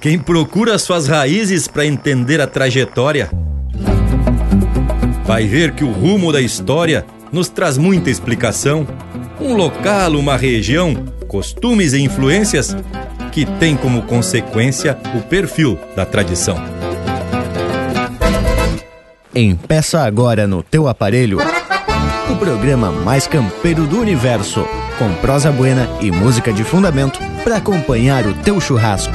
Quem procura suas raízes para entender a trajetória, vai ver que o rumo da história nos traz muita explicação. Um local, uma região, costumes e influências que tem como consequência o perfil da tradição. Empeça agora no teu aparelho o programa mais campeiro do universo, com prosa buena e música de fundamento para acompanhar o teu churrasco.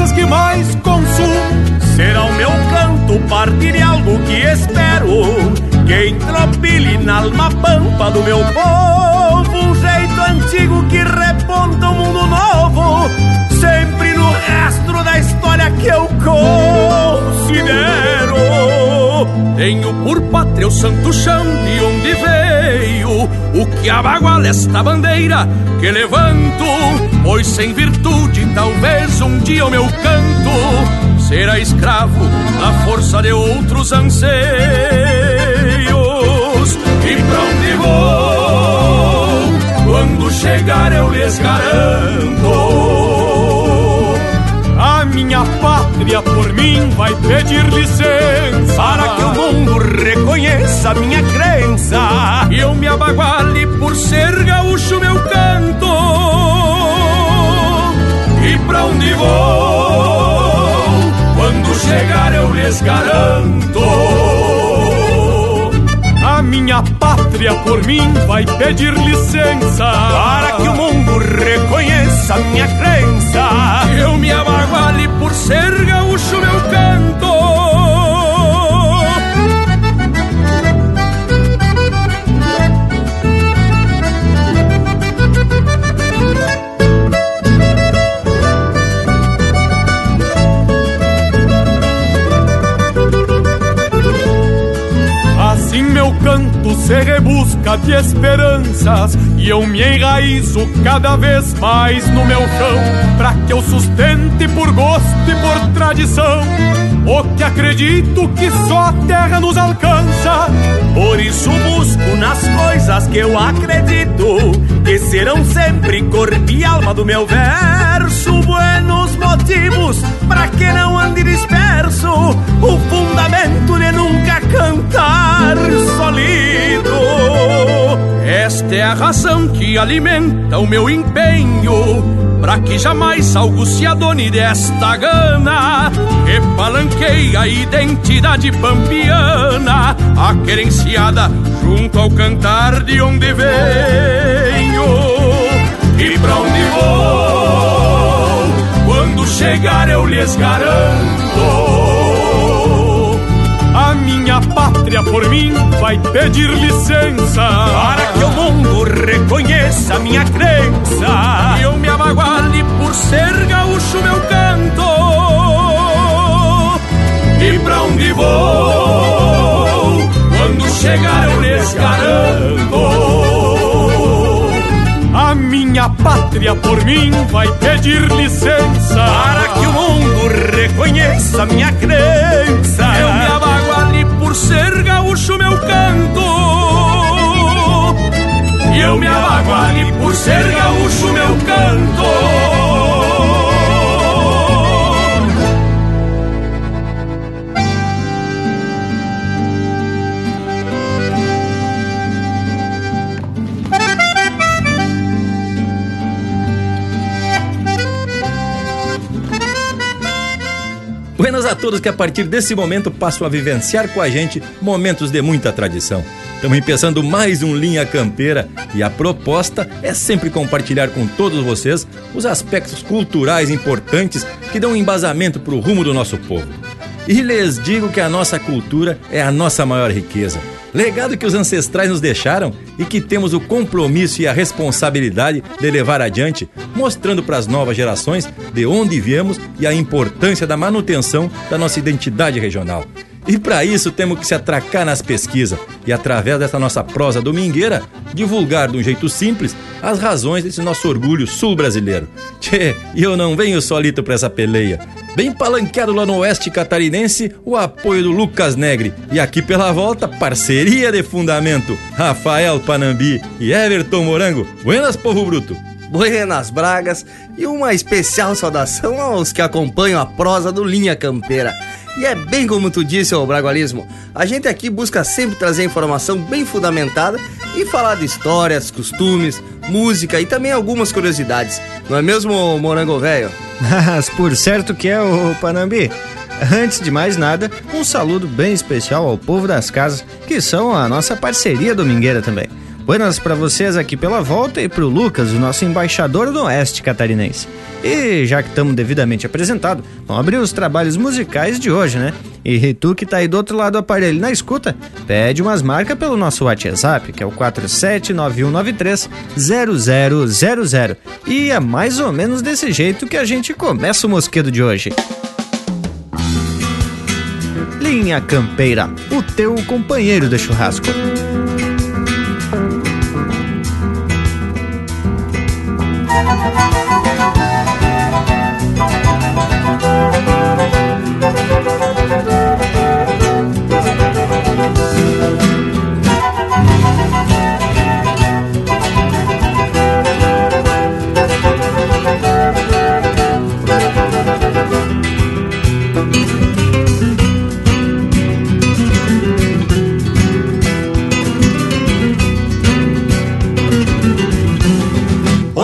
Coisas que mais consumo, será o meu canto partir de algo que espero que entropile na alma pampa do meu povo um jeito antigo que reponta um mundo novo, sempre no rastro da história que eu considero. Tenho por pátria o santo chão de onde veio o que abaguala esta bandeira que levanto, pois sem virtude talvez um dia o meu canto será escravo da força de outros anseios. E pra onde vou? Quando chegar eu lhes garanto pátria por mim vai pedir licença para que o mundo reconheça minha crença e eu me abaguale por ser gaúcho meu canto. E pra onde vou? Quando chegar eu lhes garanto. Minha pátria por mim vai pedir licença para que o mundo reconheça minha crença. Eu me abaguale por ser gaúcho meu canto. Se rebusca de esperanças e eu me enraizo cada vez mais no meu chão, para que eu sustente por gosto e por tradição o que acredito que só a terra nos alcança. Por isso busco nas coisas que eu acredito que serão sempre corpo e alma do meu verso. Buenos motivos para que não ande disperso, o fundamento de nunca cantar solido. Esta é a razão que alimenta o meu empenho Pra que jamais algo se adone desta gana. Que palanqueia a identidade pampiana A querenciada junto ao cantar de onde venho. E pra onde vou chegar eu lhes garanto. A minha pátria por mim vai pedir licença. Para que o mundo reconheça minha crença. E eu me abaguale por ser gaúcho meu canto. E pra onde vou minha pátria por mim vai pedir licença Para que o mundo reconheça minha crença Eu me por ser gaúcho meu canto. E eu me abago por ser gaúcho meu canto. A todos que a partir desse momento passam a vivenciar com a gente momentos de muita tradição. Estamos empeçando mais um Linha Campeira e a proposta é sempre compartilhar com todos vocês os aspectos culturais importantes que dão embasamento para o rumo do nosso povo. E lhes digo que a nossa cultura é a nossa maior riqueza. Legado que os ancestrais nos deixaram e que temos o compromisso e a responsabilidade de levar adiante, mostrando para as novas gerações de onde viemos e a importância da manutenção da nossa identidade regional. E para isso temos que se atracar nas pesquisas e, através dessa nossa prosa domingueira, divulgar de um jeito simples as razões desse nosso orgulho sul-brasileiro. Tchê, e eu não venho solito para essa peleia. Bem palanqueado lá no oeste catarinense, o apoio do Lucas Negre. E aqui pela volta, parceria de fundamento. Rafael Panambi e Everton Morango. Buenas, povo bruto! Buenas Bragas e uma especial saudação aos que acompanham a prosa do Linha Campeira. E é bem como tu disse, ô Bragualismo. A gente aqui busca sempre trazer informação bem fundamentada e falar de histórias, costumes, música e também algumas curiosidades. Não é mesmo, Morango Velho? Mas por certo que é, o Panambi. Antes de mais nada, um saludo bem especial ao povo das casas, que são a nossa parceria domingueira também. Buenas para vocês aqui pela volta e pro Lucas, o nosso embaixador do Oeste Catarinense. E já que estamos devidamente apresentados, vamos abrir os trabalhos musicais de hoje, né? E tu que tá aí do outro lado do aparelho na escuta, pede umas marcas pelo nosso WhatsApp, que é o 4791930000. E é mais ou menos desse jeito que a gente começa o mosquedo de hoje. Linha Campeira, o teu companheiro de churrasco.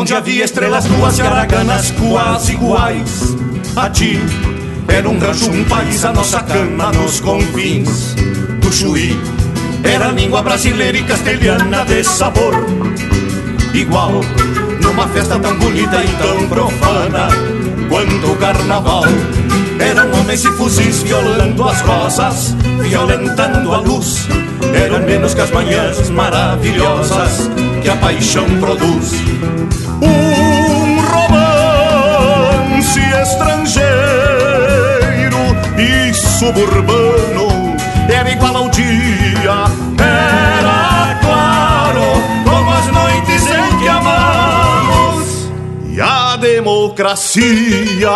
Onde havia estrelas nuas e araganas quase iguais a ti. Era um rancho, um país, a nossa cama nos confins do Chuí. Era língua brasileira e castelhana de sabor igual. Numa festa tão bonita e tão profana quanto o carnaval. Eram homens e fuzis violando as rosas, violentando a luz. Eram menos que as manhãs maravilhosas que a paixão produz. Um romance estrangeiro e suburbano era igual ao dia, era claro como as noites em que amamos e a democracia.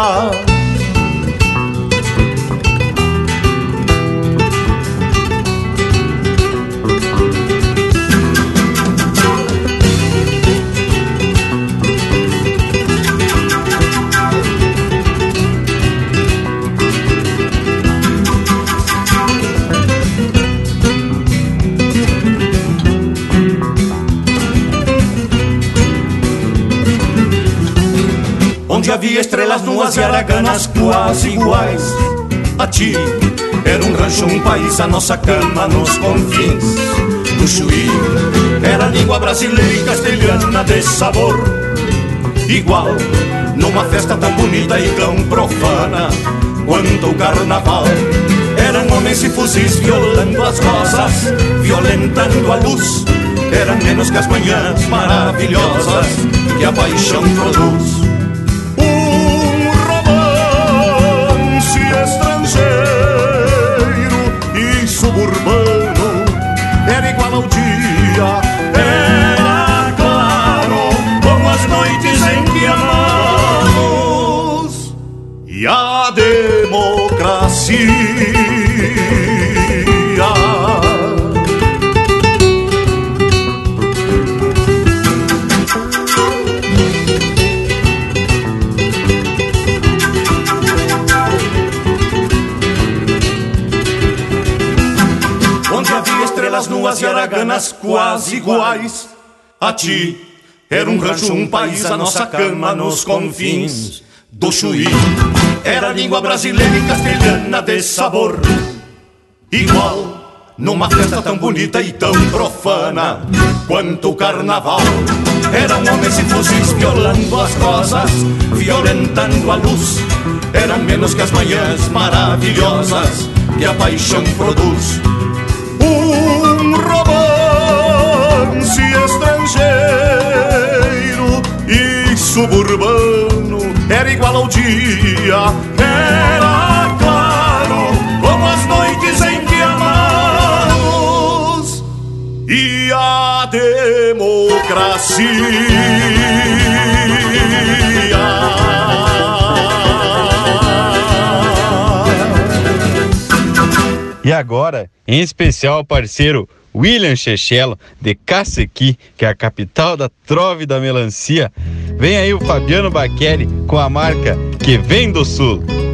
Havia estrelas nuas e araganas quase iguais a ti. Era um rancho, um país, a nossa cama nos confins do Chuí. Era língua brasileira e castelhana de sabor igual. Numa festa tão bonita e tão profana quanto o carnaval. Eram homens e fuzis violando as rosas, violentando a luz. Eram menos que as manhãs maravilhosas que a paixão produz. Quase iguais a ti. Era um rancho, um país, a nossa cama nos confins do Chuí. Era língua brasileira e castelhana de sabor igual. numa festa tão bonita e tão profana quanto o carnaval. Eram homens e fuzis violando as rosas, violentando a luz. Eram menos que as manhãs maravilhosas que a paixão produz. Um romance estrangeiro e suburbano era igual ao dia, era claro como as noites em que amamos e a democracia. E agora, em especial, parceiro William Chechelo, de Cacequi, que é a capital da trove da melancia. Vem aí o Fabiano Baqueri com a marca Que Vem do Sul.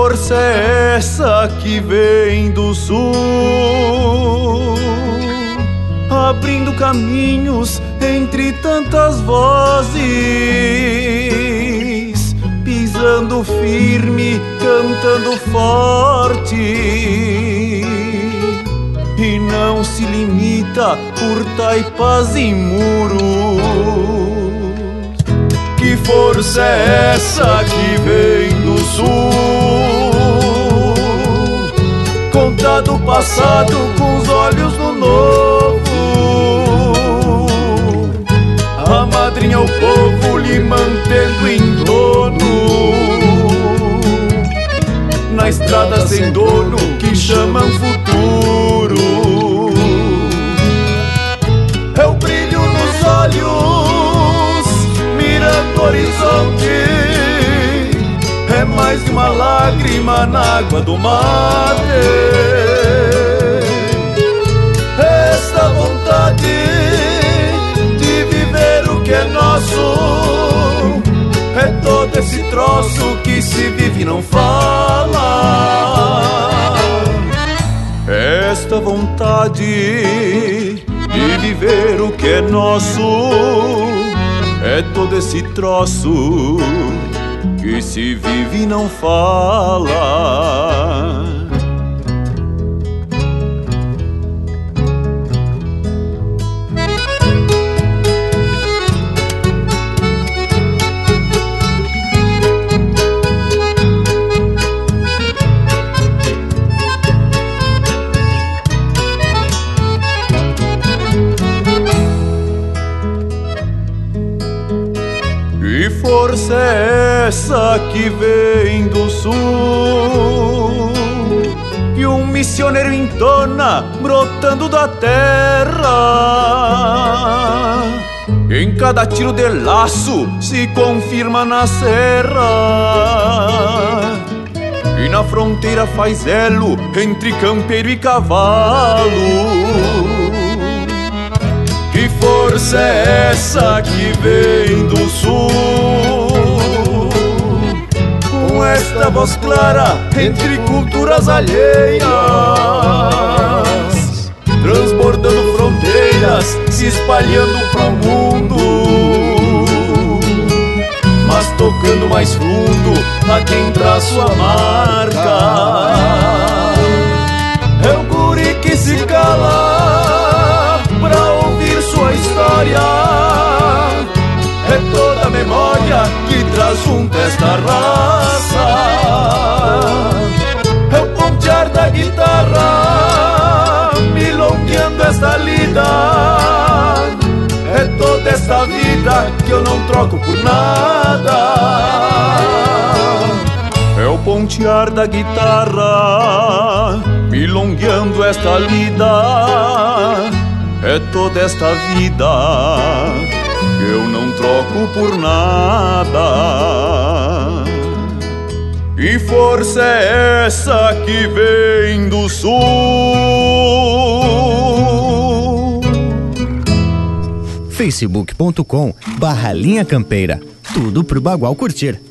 Força é essa que vem do sul, abrindo caminhos entre tantas vozes, pisando firme, cantando forte. E não se limita por taipas e muros. Que força é essa que vem do sul? Conta do passado com os olhos no novo. A madrinha o povo lhe mantendo em torno. Na estrada sem dono que chamam futuro. É o brilho nos olhos mirando horizonte mais que uma lágrima na água do mate. Esta vontade de viver o que é nosso é todo esse troço que se vive e não fala. Esta vontade de viver o que é nosso é todo esse troço que se vive e não fala. força é essa que vem do sul? Que um missioneiro entona brotando da terra. Em cada tiro de laço se confirma na serra. E na fronteira faz elo entre campeiro e cavalo. Que força é essa que vem do sul? Esta voz clara entre culturas alheias, transbordando fronteiras, se espalhando para o mundo, mas tocando mais fundo a quem traz sua marca. É o guri que se cala pra ouvir sua história. É toda a memória junto esta raça. É o pontear da guitarra, milongueando esta lida. É toda esta vida que eu não troco por nada. É o pontear da guitarra, milongueando esta lida. É toda esta vida eu não troco por nada. E força é essa que vem do sul? facebook.com barra linha campeira. Tudo pro Bagual curtir.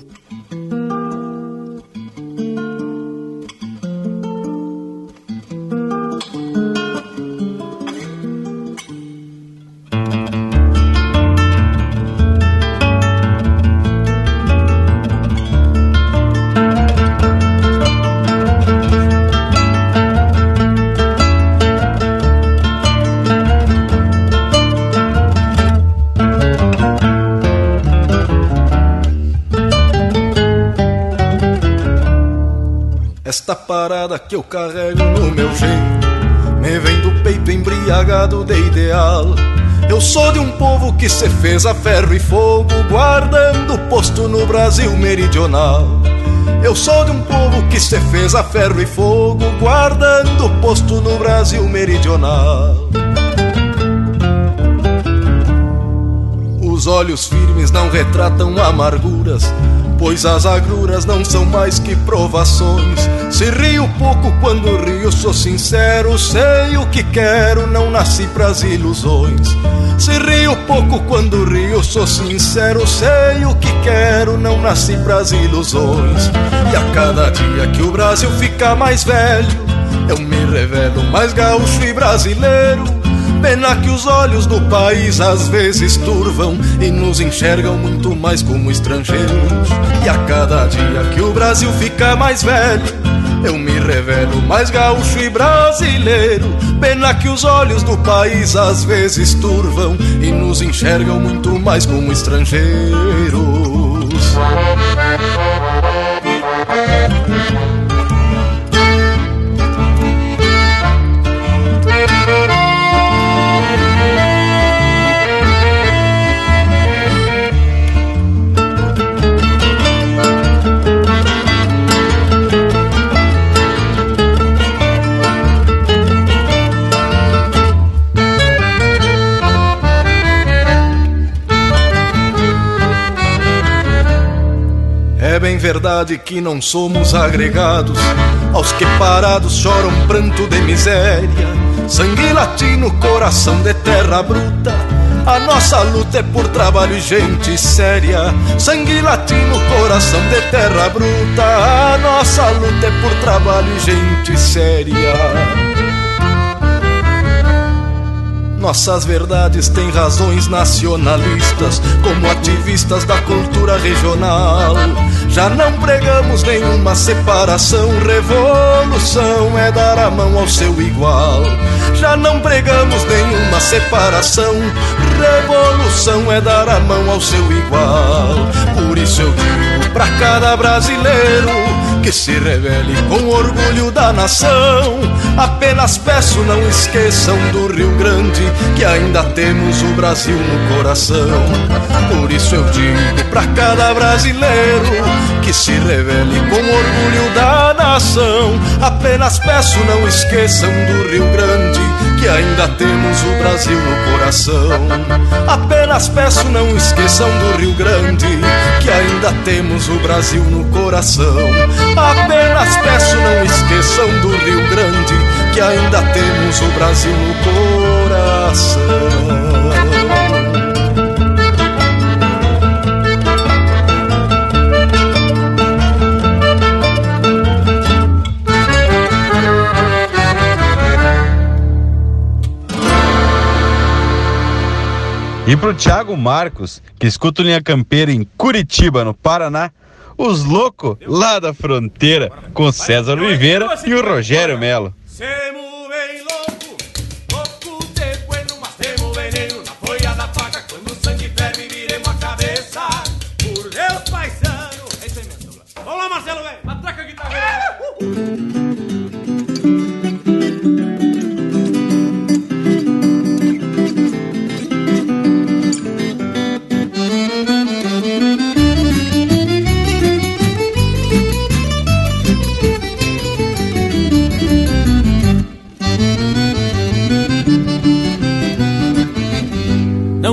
Carrego no meu jeito. Me vem do peito embriagado de ideal. Eu sou de um povo que se fez a ferro e fogo, guardando posto no Brasil meridional. Eu sou de um povo que se fez a ferro e fogo, guardando posto no Brasil meridional. Os olhos firmes não retratam amarguras, pois as agruras não são mais que provações. Se rio pouco quando rio, sou sincero, sei o que quero, não nasci pras ilusões. Se rio pouco quando rio, sou sincero, sei o que quero, não nasci pras ilusões. E a cada dia que o Brasil fica mais velho, eu me revelo mais gaúcho e brasileiro. Pena que os olhos do país às vezes turvam e nos enxergam muito mais como estrangeiros. E a cada dia que o Brasil fica mais velho, eu me revelo mais gaúcho e brasileiro. Pena que os olhos do país às vezes turvam e nos enxergam muito mais como estrangeiros. Verdade que não somos agregados aos que parados choram pranto de miséria. Sangue latino, coração de terra bruta. A nossa luta é por trabalho e gente séria. Sangue latino, coração de terra bruta. A nossa luta é por trabalho e gente séria. Nossas verdades têm razões nacionalistas, como ativistas da cultura regional. Já não pregamos nenhuma separação, revolução é dar a mão ao seu igual. Já não pregamos nenhuma separação, revolução é dar a mão ao seu igual. Por isso eu digo pra cada brasileiro que se revele com orgulho da nação. Apenas peço não esqueçam do Rio Grande, que ainda temos o Brasil no coração. Por isso eu digo pra cada brasileiro que se revele com orgulho da nação. Apenas peço não esqueçam do Rio Grande, que ainda temos o Brasil no coração. Apenas peço não esqueçam do Rio Grande, que ainda temos o Brasil no coração. Apenas peço não esqueçam do Rio Grande, que ainda temos o Brasil no coração. E pro Thiago Marcos, que escuta o Linha Campeira em Curitiba, no Paraná, os loucos lá da fronteira, com César Oliveira e o Rogério Melo. Vamos lá, Marcelo, velho. Atraca a guitarra.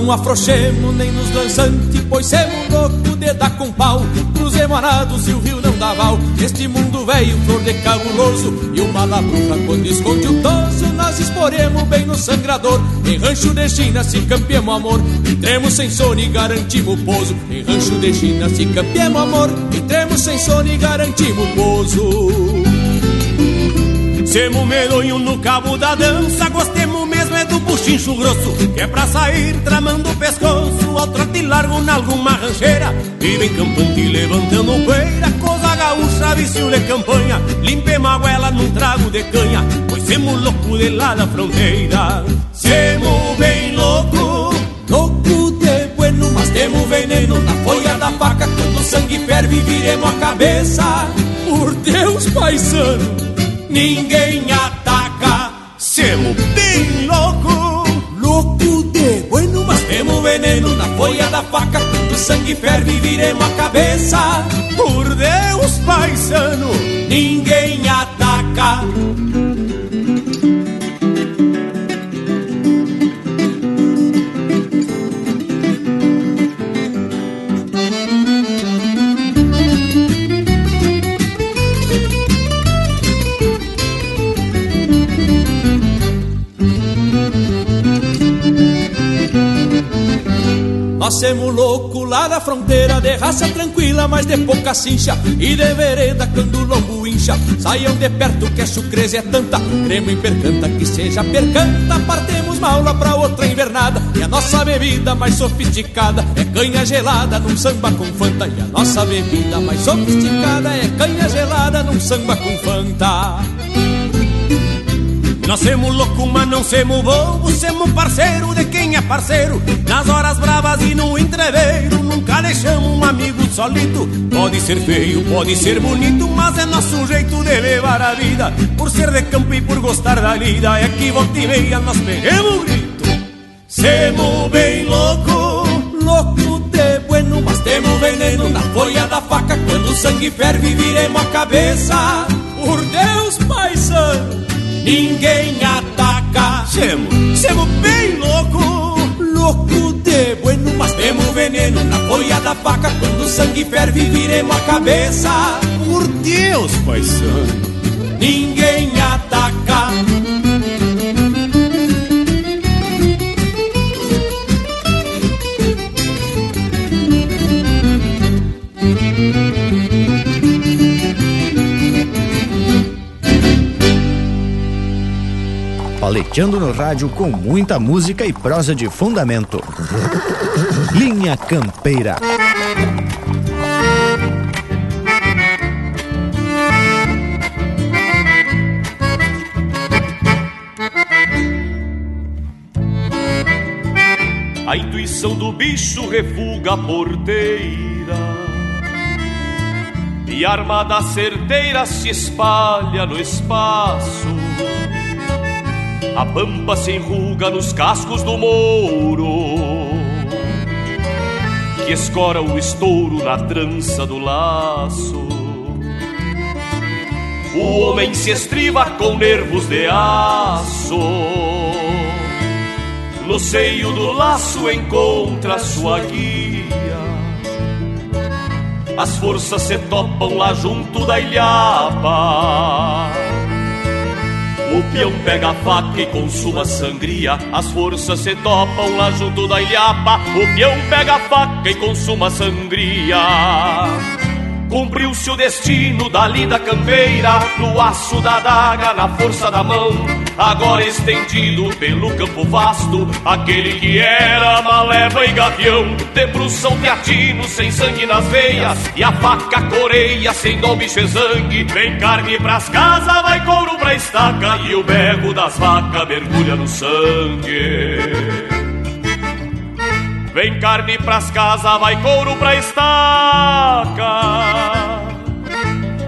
Não afrouxemos nem nos dançantes, pois semos louco de dar com pau. Cruzemos arados e o rio não dá val. Este mundo velho, flor de cabuloso. E uma labruca quando esconde o toso, nós exporemos bem no sangrador. Em rancho de China se campeamos amor. Entremos sem sono e garantimos pouso. Em rancho de China se campeamos amor. Entremos sem sono e garantimos pouso. Semos medonho no cabo da dança, gostemos mesmo é do buchincho grosso, que é pra sair tramando o pescoço, ao trote largo na alguma rancheira, bem campante levantando poeira, coisa gaúcha, vício de campanha, limpemos a goela num trago de canha, pois semos louco de lá da fronteira. Semos bem louco, louco de bueno, mas temos veneno na folha da faca, quando o sangue ferve viremos a cabeça. Por Deus, paisano! Ninguém ataca. Semo bem louco, louco de bueno, mas temos veneno na folha da faca. Quando o sangue ferve, viremos a cabeça. Por Deus, paisano, ninguém ataca. Nós semos louco lá da fronteira, de raça tranquila, mas de pouca cincha. E de vereda quando o lombo incha. Saiam de perto que a sucreza é tanta. Cremo em percanta que seja percanta. Partemos uma aula pra outra invernada. E a nossa bebida mais sofisticada é canha gelada num samba com fanta. E a nossa bebida mais sofisticada é canha gelada num samba com fanta. Nós semos louco, mas não semos bobo Semos parceiro de quem é parceiro. Nas horas bravas e no entreveiro Nunca deixamos um amigo solito. Pode ser feio, pode ser bonito Mas é nosso jeito de levar a vida. Por ser de campo e por gostar da lida É que volta e meia nós pegamos o grito. Semos bem louco, louco de bueno Mas temos veneno na folha da faca. Quando o sangue ferve viremos a cabeça. Por Deus, paisano ninguém ataca. Semo, semo bem louco, louco de bueno, mas temos veneno na folha da faca. Quando o sangue ferve, viremos a cabeça. Por Deus, paisano, ninguém ataca. Paleteando no rádio com muita música e prosa de fundamento. Linha Campeira. A intuição do bicho refuga a porteira E armada certeira se espalha no espaço A pampa se enruga nos cascos do mouro Que escora o estouro na trança do laço O homem se estriba com nervos de aço no seio do laço encontra sua guia. As forças se topam lá junto da ilhapa. O peão pega a faca e consuma sangria. As forças se topam lá junto da ilhapa. O peão pega a faca e consuma sangria. Cumpriu-se o destino da lida campeira, no aço da daga, na força da mão. Agora estendido pelo campo vasto, aquele que era maleva e gavião. Debrução teatino, sem sangue nas veias, e a faca coreia, sem dó, e zangue. Vem carne pras casas, vai couro pra estaca, e o berro das vacas mergulha no sangue. Vem carne pras casas, vai couro pra estaca.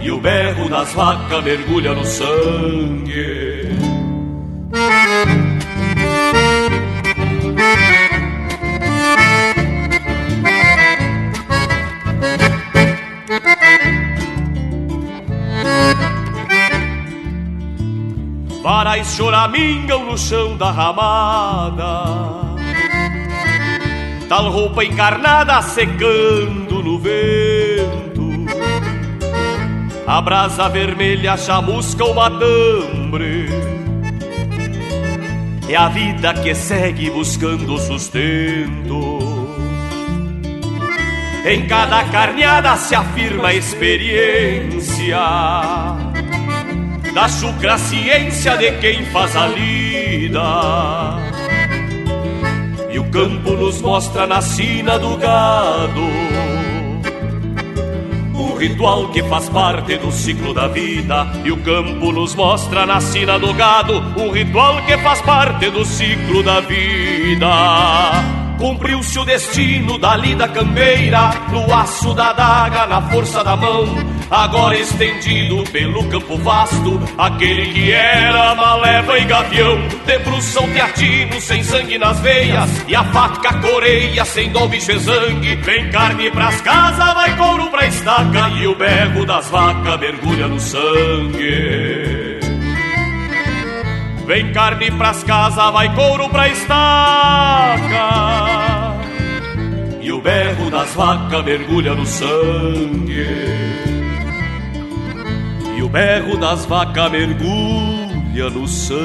E o berro das vacas mergulha no sangue. Varais choramingam no chão da ramada tal roupa encarnada secando no vento. A brasa vermelha chamusca o matambre. É a vida que segue buscando sustento. Em cada carneada se afirma a experiência da chucra ciência de quem faz a lida. E o campo nos mostra na sina do gado ritual que faz parte do ciclo da vida. E o campo nos mostra na sina do gado Um ritual que faz parte do ciclo da vida Cumpriu-se o destino da campeira, no aço da daga, na força da mão. Agora estendido pelo campo vasto, aquele que era maleva e gavião. Debrução teatino, sem sangue nas veias, e a faca coreia, sem dó, bicho é zangue. Vem carne pras casas, vai couro pra estaca, e o berro das vacas mergulha no sangue. Vem carne pras casas, vai couro pra estaca. E o berro das vacas mergulha no sangue. E o berro das vacas mergulha no sangue.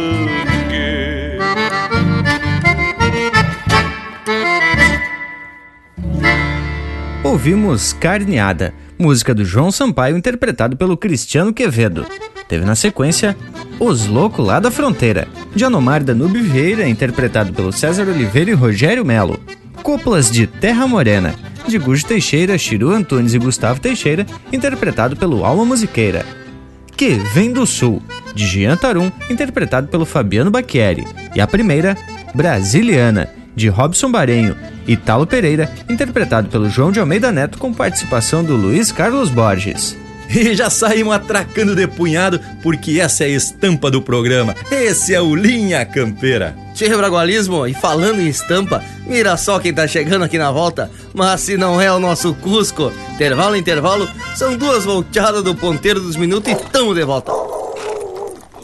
Ouvimos Carneada, música do João Sampaio interpretado pelo Cristiano Quevedo. Teve na sequência Os Loucos lá da Fronteira, de Anomar Danube Vieira, interpretado pelo César Oliveira e Rogério Melo. Coplas de Terra Morena, de Gujo Teixeira, Chiru Antunes e Gustavo Teixeira, interpretado pelo Alma Musiqueira. Que Vem do Sul, de Jean Tarum, interpretado pelo Fabiano Bacchieri. E a primeira, Brasiliana, de Robson Barenho e Talo Pereira, interpretado pelo João de Almeida Neto com participação do Luiz Carlos Borges. E já saímos atracando de punhado, porque essa é a estampa do programa. Esse é o Linha Campeira. Tchê Bragualismo, e falando em estampa, mira só quem tá chegando aqui na volta. Mas se não é o nosso Cusco, intervalo intervalo, são duas volteadas do ponteiro dos minutos e tamo de volta.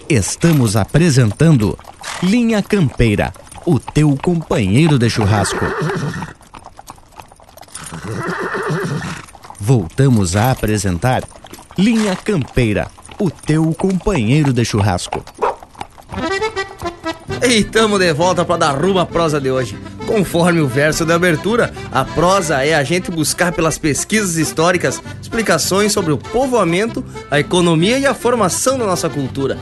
Estamos apresentando Linha Campeira, o teu companheiro de churrasco. Voltamos a apresentar Linha Campeira, o teu companheiro de churrasco. E tamo de volta para dar rumo à prosa de hoje. Conforme o verso da abertura, a prosa é a gente buscar pelas pesquisas históricas explicações sobre o povoamento, a economia e a formação da nossa cultura.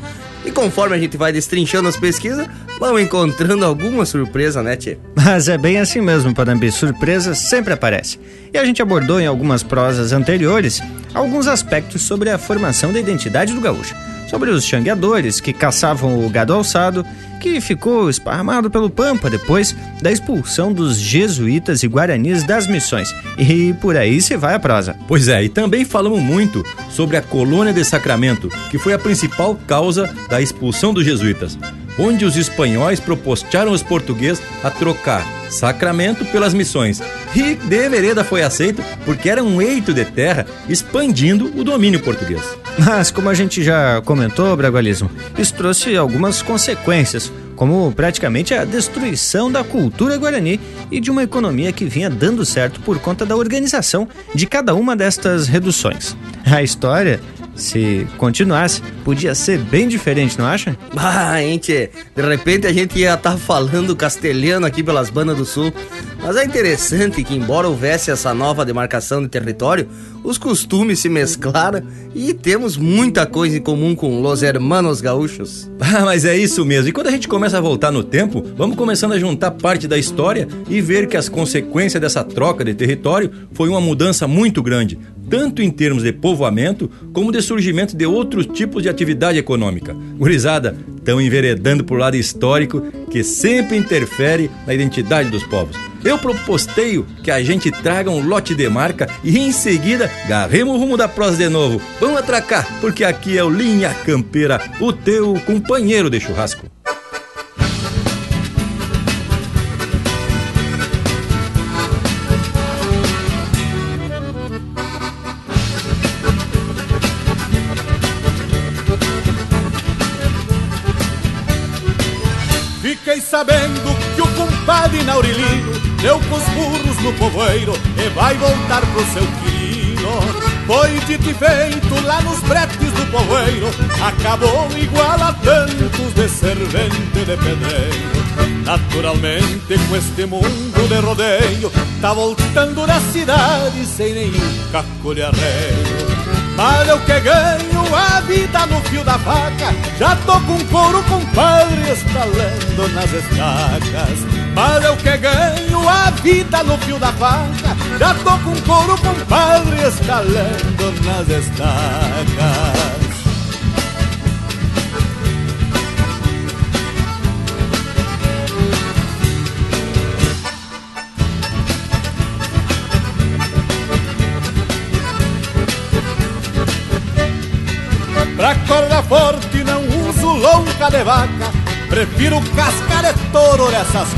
E conforme a gente vai destrinchando as pesquisas, vamos encontrando alguma surpresa, né, Tchê? Mas é bem assim mesmo, Panambi. Surpresa sempre aparece. E a gente abordou em algumas prosas anteriores alguns aspectos sobre a formação da identidade do gaúcho sobre os xangueadores que caçavam o gado alçado, que ficou esparramado pelo Pampa depois da expulsão dos jesuítas e guaranis das missões. E por aí se vai a prosa. Pois é, e também falamos muito sobre a colônia de Sacramento, que foi a principal causa da expulsão dos jesuítas, onde os espanhóis propostaram os portugueses a trocar Sacramento pelas missões. E de vereda foi aceito porque era um eito de terra expandindo o domínio português. Mas, como a gente já comentou, Bragualismo, isso trouxe algumas consequências, como praticamente a destruição da cultura guarani e de uma economia que vinha dando certo por conta da organização de cada uma destas reduções. A história se continuasse, podia ser bem diferente, não acha? Ah, gente, de repente a gente ia estar tá falando castelhano aqui pelas bandas do sul. Mas é interessante que, embora houvesse essa nova demarcação de território, os costumes se mesclaram e temos muita coisa em comum com os hermanos gaúchos. Ah, mas é isso mesmo. E quando a gente começa a voltar no tempo, vamos começando a juntar parte da história e ver que as consequências dessa troca de território foi uma mudança muito grande, tanto em termos de povoamento como de surgimento de outros tipos de atividade econômica. Gurizada, estão enveredando por lado histórico que sempre interfere na identidade dos povos. Eu proposteio que a gente traga um lote de marca e em seguida garremos o rumo da prosa de novo. Vamos atracar, porque aqui é o Linha Campeira, o teu companheiro de churrasco. Deu com os burros no povoeiro e vai voltar pro seu quino Foi dito e feito lá nos bretes do povoeiro Acabou igual a tantos de servente de pedreiro. Naturalmente com este mundo de rodeio Tá voltando na cidade sem nenhum caco de arreio mas eu que ganho a vida no fio da faca Já tô com couro compadre estalando nas estacas para o que ganho a vida no fio da faca Já tô com couro, compadre, escalando nas estacas. Pra corda forte não uso louca de vaca. Prefiro casca de touro nessas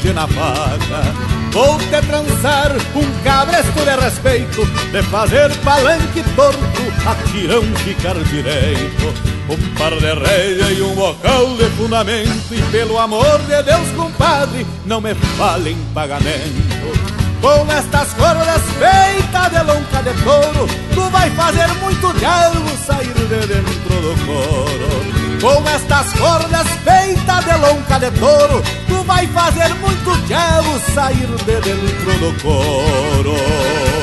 que na faca Vou te trançar um cabresto de respeito De fazer palanque torto, a tirão ficar direito. Um par de rédea e um bocal de fundamento E pelo amor de Deus, compadre, não me falem pagamento. Com estas cordas feitas de lonca de touro Tu vai fazer muito diabo sair de dentro do coro Com estas cordas feitas de lonca de touro Tu vai fazer muito diabo sair de dentro do coro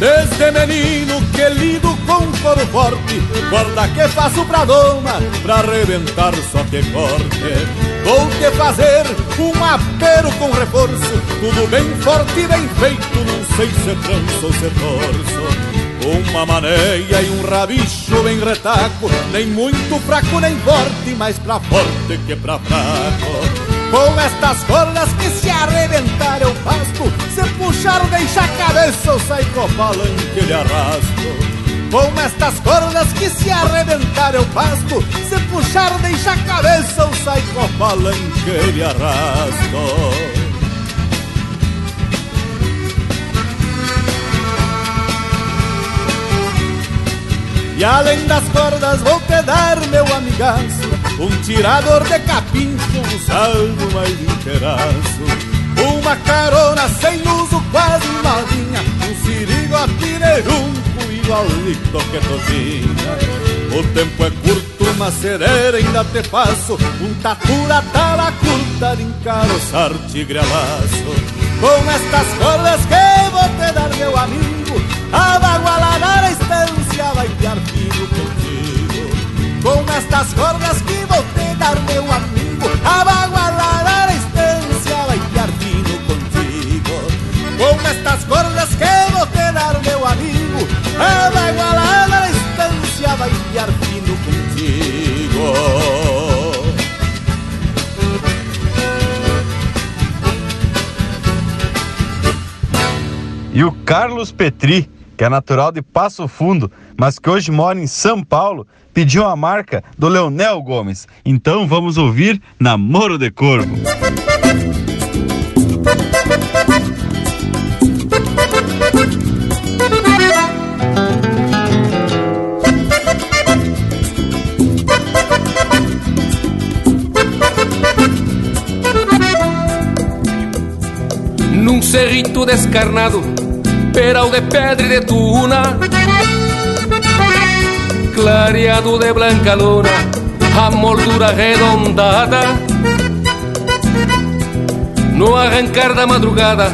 Desde menino que lido com coro forte Guarda que faço pra doma Pra arrebentar só que corte. Vou te fazer um apero com reforço Tudo bem forte e bem feito Não sei se tranço ou se torço. Uma maneia e um rabicho bem retaco Nem muito fraco nem forte Mais pra forte que pra fraco com estas cordas que se arrebentar eu pasto Se puxar deixa a cabeça eu saio com palanque de arrasto. Com estas cordas que se arrebentar eu pasto Se puxar deixa a cabeça eu saio com palanque de arrasto. E além das cordas vou te dar, meu amigaço Um tirador de capim com saldo mais inteiraço Uma carona sem uso quase novinha Um sirigo a pinerunco igualito que totinha O tempo é curto, mas serera ainda te faço. Um tatura tala curta de encaroçar tigre a laço. Com estas cordas que vou te dar, meu amigo A bagualada na estância vai piar fino contigo Com estas cordas que vou te dar, meu amigo A bagualada na estância vai piar fino contigo. Com estas cordas que vou te dar, meu amigo A bagualada na estância vai piar fino contigo. E o Carlos Petri, que é natural de Passo Fundo, mas que hoje mora em São Paulo, pediu a marca do Leonel Gomes. Então vamos ouvir Namoro de Corvo. Num cerrito descarnado, peral de pedra e de tuna, clareado de blanca luna, a moldura arredondada. No arrancar da madrugada,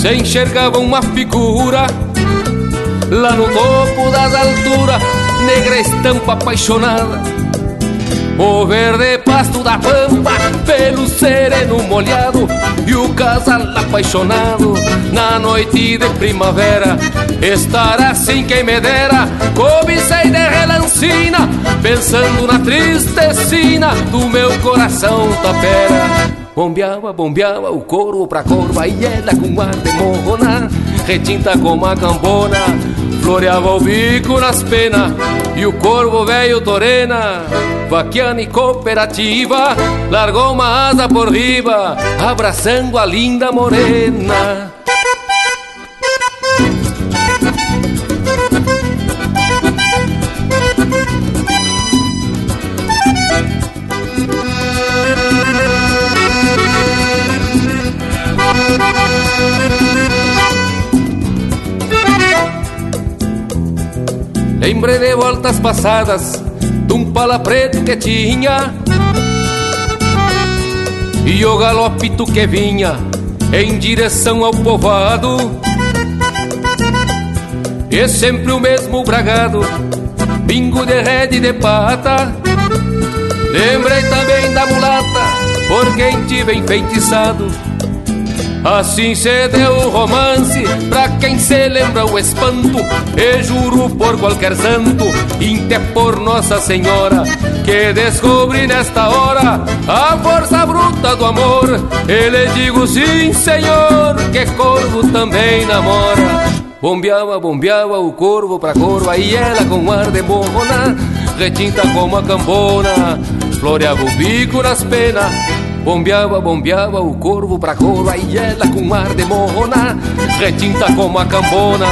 se enxergava uma figura, lá no topo das alturas, negra estampa apaixonada. O verde pasto da pampa, pelo sereno molhado E o casal apaixonado na noite de primavera Estar assim quem me dera, cobicei de relancina Pensando na tristecina do meu coração tapera Bombeava, bombeava o couro pra corva e ela com ar de morrona Retinta como a cambona, floreava o bico nas penas E o corvo velho torena, vaquiana e cooperativa Largou uma asa por riba, abraçando a linda morena Lembrei de voltas passadas de um pala preto que tinha E o galopito que vinha em direção ao povoado. E sempre o mesmo bragado, bingo de rede de pata. Lembrei também da mulata, por quem tive enfeitiçado Assim se deu o romance pra quem se lembra o espanto. E juro por qualquer santo, até por Nossa Senhora, que descobri nesta hora a força bruta do amor. E lhe digo sim, senhor, que corvo também namora. Bombeava, bombeava o corvo pra corva e ela com ar de morrona, retinta como a cambona, floreava o bico nas penas Bombeava, bombeava o corvo pra corva e ela com ar de morrona, retinta como a cambona.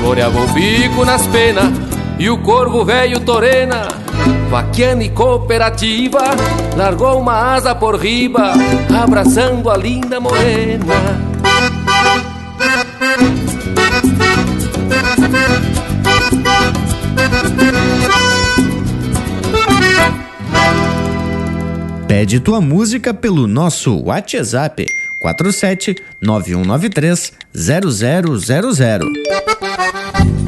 Floreava o bico nas penas e o corvo velho torena. Vaquiana e cooperativa, largou uma asa por riba, abraçando a linda morena. Pede tua música pelo nosso WhatsApp 47 9193 0000.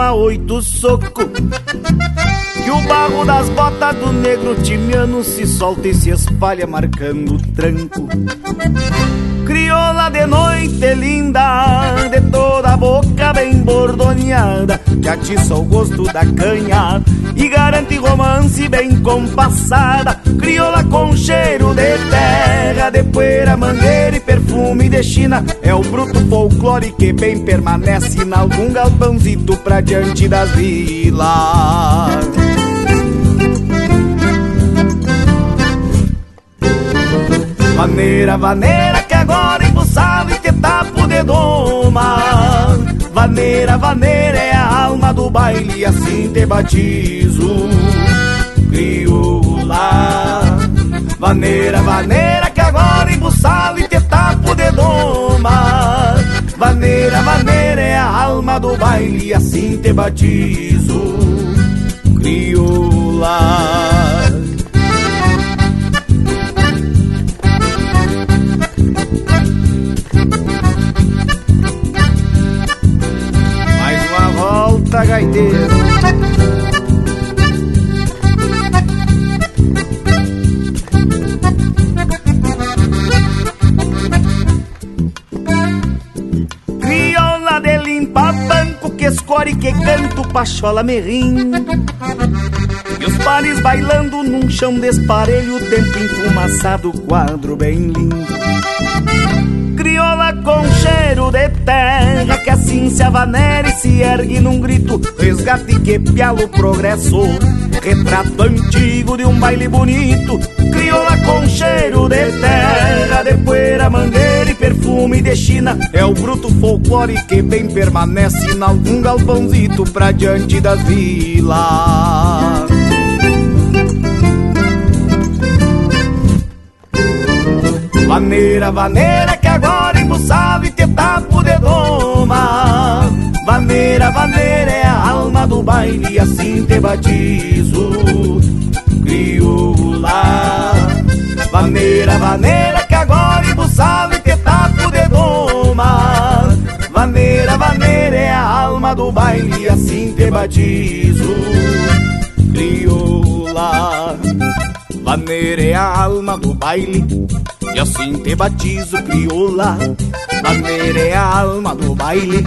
Uma oito soco. Que o barro das botas do negro timiano se solta e se espalha marcando o tranco. Crioula de noite linda, de toda a boca bem bordoneada, que atiça o gosto da canha e garante romance bem compassada. Crioula com cheiro de terra, de poeira, mangueira e perfume de China. É o bruto folclore que bem permanece em algum galpãozito pra diante das vilas. Vaneira, vaneira que agora embuçado e que tapo de doma Vaneira, vaneira é a alma do baile assim te batizo. Crioula Vaneira, vaneira que agora embuçado e te tapo de doma Vaneira, vaneira é a alma do baile assim te batizo. Crioula banco que canto pachola merrim E os pares bailando num chão desparelho, tempo enfumaçado, quadro bem lindo. Crioula com cheiro de terra Que assim se avanera e se ergue num grito Resgate que pialo progresso Retrato antigo de um baile bonito Crioula com cheiro de terra. De poeira, mangueira e perfume de China. É o bruto folclore que bem permanece Em algum galpãozito pra diante das vilas. Vaneira, vaneira que agora embuçado e te tapo de doma Vaneira, vaneira é a alma do baile e assim te batizo. Crioula. Vaneira, vaneira que agora embuçado e te tapo de doma. Vaneira, vaneira é a alma do baile e assim te batizo. Crioula. Vaneira é a alma do baile e assim te batizo, crioula Maneira é a alma do baile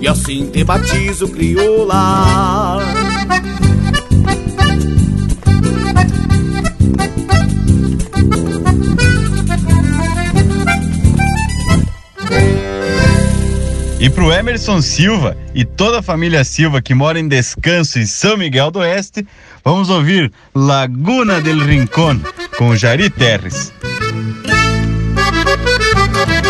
E assim te batizo, crioula E pro Emerson Silva e toda a família Silva que mora em descanso em São Miguel do Oeste, vamos ouvir Laguna del Rincón com Jari Terres. Thank you.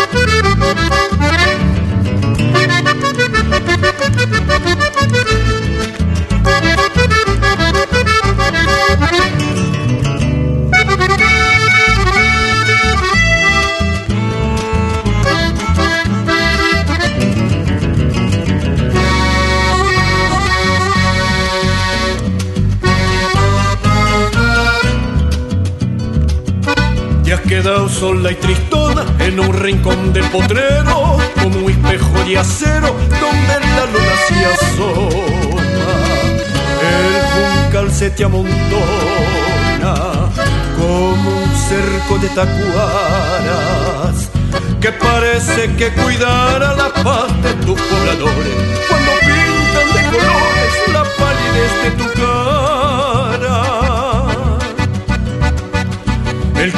Queda sola y tristona en un rincón del potrero, como un espejo de acero donde la luna se asoma. El juncal se te amontona como un cerco de tacuaras que parece que cuidara la paz de tus pobladores cuando pintan de colores la palidez de tu cara.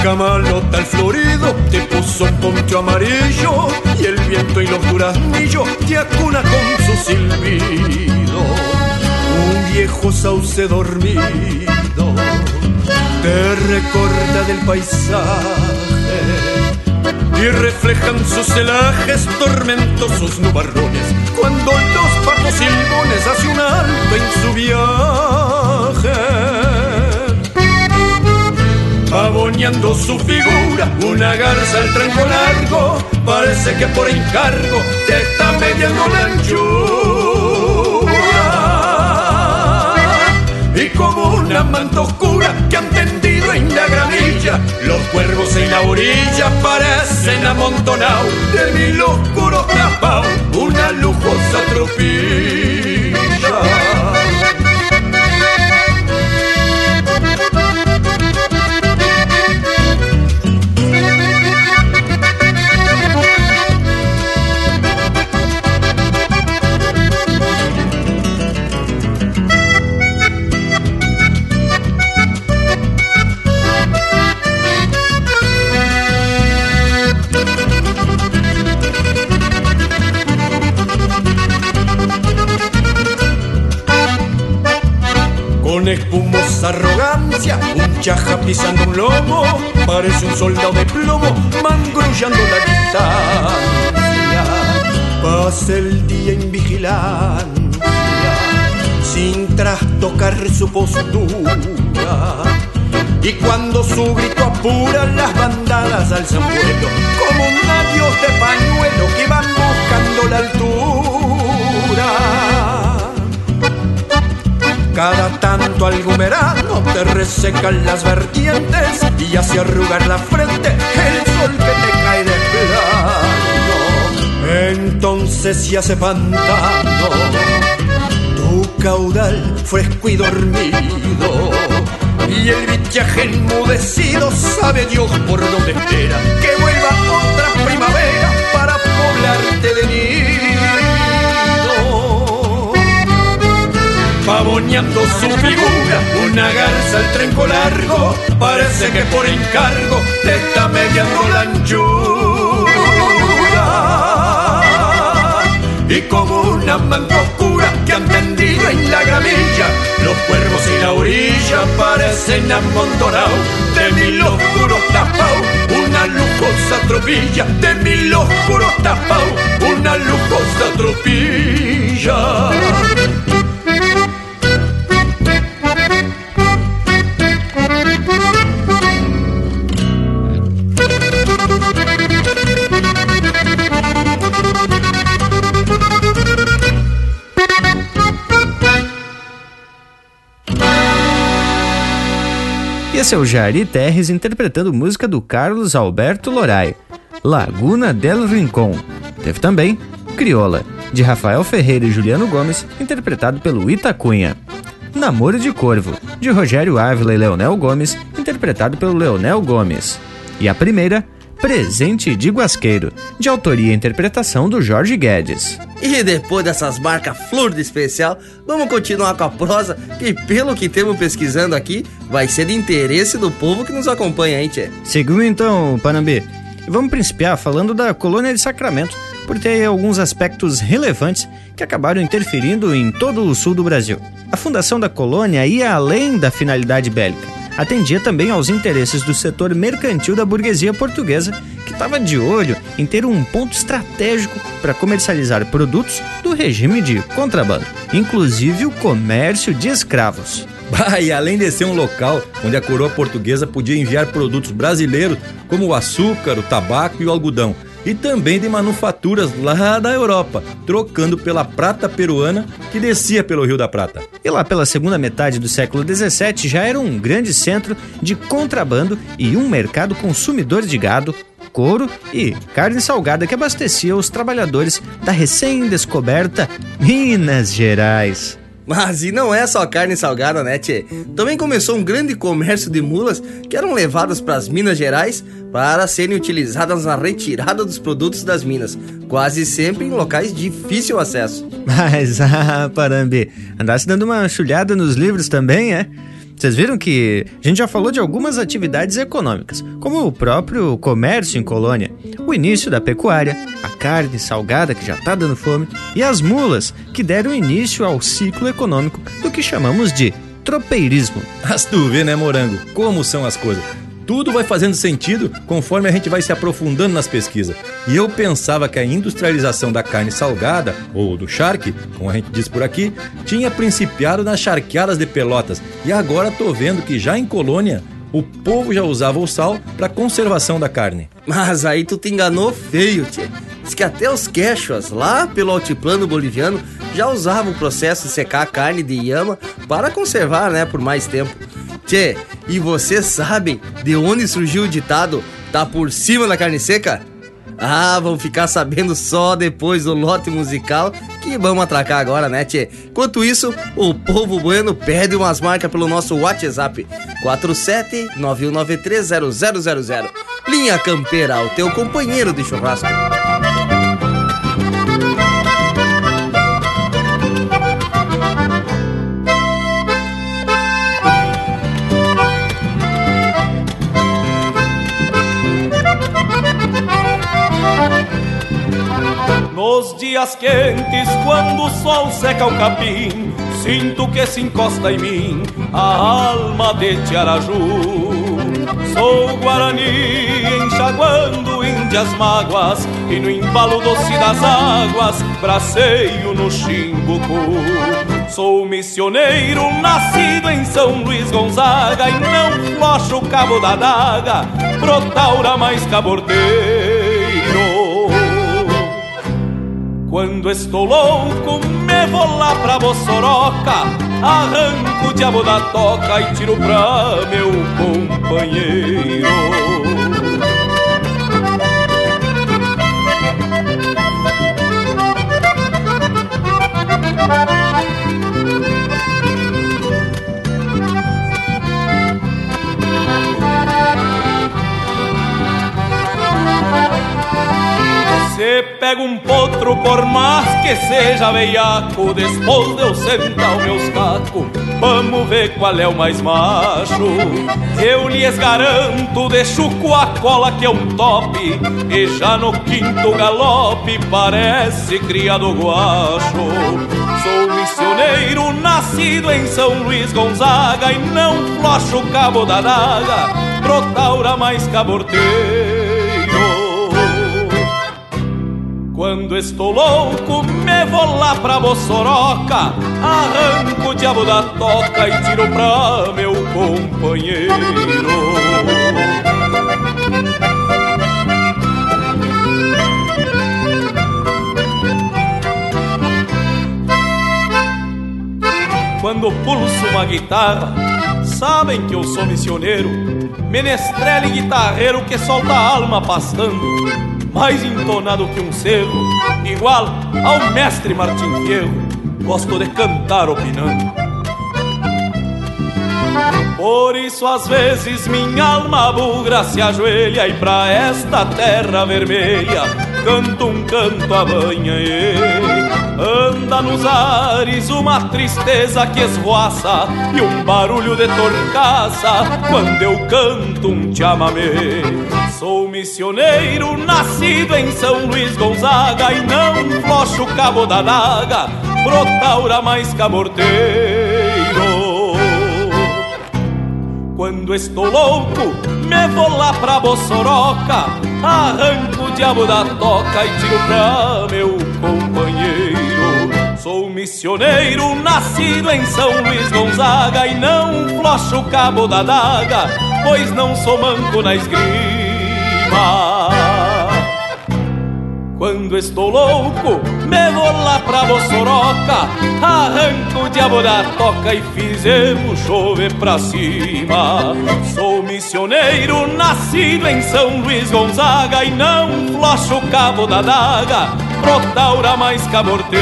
El camalota al florido te puso poncho amarillo y el viento y los duraznillos te acuna con su silbido. Un viejo sauce dormido te recorda del paisaje y reflejan sus celajes tormentosos nubarrones cuando los patos silbones hace un alto en su viaje. Pavoneando su figura, una garza al tranco largo, parece que por encargo te está mediando la anchura. Y como una manta oscura que han tendido en la gramilla, los cuervos en la orilla parecen amontonados de mil oscuros tapados, una lujosa tropilla. Arrogancia, un chaja pisando un lomo, parece un soldado de plomo, mangrullando la distancia. Pasa el día en vigilancia, sin trastocar su postura. Y cuando su grito apura, las bandadas alzan vuelo, como un adiós de pañuelo que van buscando la altura. Cada tanto algún verano te resecan las vertientes y hace arrugar la frente el sol que te cae de plano. Entonces se hace pantano tu caudal fresco y dormido. Y el bichaje enmudecido sabe Dios por dónde espera que vuelva otra primavera para poblarte de nido. Pavoneando su figura, una garza al trenco largo, parece que por encargo te está mediando la anchura. Y como una manta oscura que han tendido en la gramilla, los cuervos y la orilla parecen amontonados de mil oscuros tapados, una lujosa tropilla, de mil oscuros tapados, una lujosa tropilla. Esse é o Jari Terres interpretando música do Carlos Alberto Lorai, Laguna del Rincón. Teve também Crioula, de Rafael Ferreira e Juliano Gomes, interpretado pelo Itacunha. Namoro de Corvo, de Rogério Ávila e Leonel Gomes, interpretado pelo Leonel Gomes. E a primeira, Presente de Guasqueiro, de autoria e interpretação do Jorge Guedes. E depois dessas marcas flor de especial, vamos continuar com a prosa, que pelo que temos pesquisando aqui, vai ser de interesse do povo que nos acompanha, hein, tchê? Seguiu então, Panambi. Vamos principiar falando da colônia de Sacramento, por ter alguns aspectos relevantes que acabaram interferindo em todo o sul do Brasil. A fundação da colônia ia além da finalidade bélica. Atendia também aos interesses do setor mercantil da burguesia portuguesa, que estava de olho em ter um ponto estratégico para comercializar produtos do regime de contrabando, inclusive o comércio de escravos. Bah, e além de ser um local onde a coroa portuguesa podia enviar produtos brasileiros como o açúcar, o tabaco e o algodão, e também de manufaturas lá da Europa, trocando pela prata peruana que descia pelo Rio da Prata. E lá pela segunda metade do século XVII já era um grande centro de contrabando e um mercado consumidor de gado, couro e carne salgada que abastecia os trabalhadores da recém-descoberta Minas Gerais. Mas e não é só carne salgada, né, tchê? Também começou um grande comércio de mulas que eram levadas para as Minas Gerais para serem utilizadas na retirada dos produtos das minas, quase sempre em locais de difícil acesso. Mas, ah, Parambi, andasse dando uma chulhada nos livros também, é? Vocês viram que a gente já falou de algumas atividades econômicas, como o próprio comércio em colônia, o início da pecuária, a carne salgada que já tá dando fome e as mulas que deram início ao ciclo econômico do que chamamos de tropeirismo. Mas tu vê, né, Morango, como são as coisas. Tudo vai fazendo sentido conforme a gente vai se aprofundando nas pesquisas. E eu pensava que a industrialização da carne salgada, ou do charque, como a gente diz por aqui, tinha principiado nas charqueadas de pelotas. E agora tô vendo que já em colônia o povo já usava o sal para conservação da carne. Mas aí tu te enganou feio, tchê. Diz que até os quechua lá pelo altiplano boliviano, já usavam o processo de secar a carne de iama para conservar, né, por mais tempo. Tchê, e vocês sabem de onde surgiu o ditado tá por cima da carne seca? Ah, vão ficar sabendo só depois do lote musical que vamos atracar agora, né, tchê? Enquanto isso, o povo bueno pede umas marcas pelo nosso WhatsApp 47919300000. Linha Campeira, o teu companheiro de churrasco. Dias quentes, quando o sol seca o capim, sinto que se encosta em mim a alma de Tiaraju. Sou Guarani enxaguando índias mágoas e no embalo doce das águas braceio no chimbucu. Sou missioneiro nascido em São Luís Gonzaga e não flocho o cabo da daga, brotaura mais cabordeiro. Quando estou louco, me vou lá pra Bossoroca, arranco o diabo da toca e tiro pra meu companheiro. Se pega um potro, por mais que seja veiaco, depois de eu sentar o meus tacos, vamos ver qual é o mais macho. Eu lhes garanto, deixo com a cola que é um top, e já no quinto galope parece criado guacho. Sou missioneiro, nascido em São Luís Gonzaga, e não flocho o cabo da daga, brotaura mais caborteiro. Quando estou louco, me vou lá pra Bossoroca, arranco o diabo da toca e tiro pra meu companheiro. Quando pulso uma guitarra, sabem que eu sou missioneiro, menestrel e guitarreiro que solta a alma pastando mais entonado que um cerro, igual ao mestre Martim Fierro, gosto de cantar opinando. Por isso às vezes minha alma bugra se ajoelha e pra esta terra vermelha canto um canto a banha Anda nos ares uma tristeza que esvoaça E um barulho de torcaça Quando eu canto um chamamé Sou missioneiro, nascido em São Luís Gonzaga E não flocho cabo da daga Brotaura mais caborteiro Quando estou louco, me vou lá pra Bossoroca Arranco o diabo da toca e tiro pra meu companheiro. Sou missioneiro, nascido em São Luís Gonzaga E não flocho cabo da daga Pois não sou manco na esgrima Quando estou louco, me vou lá pra Bossoroca Arranco o diabo da toca e fizemos chover pra cima. Sou missioneiro, nascido em São Luís Gonzaga E não flocho o cabo da daga pro taura mais camorteiro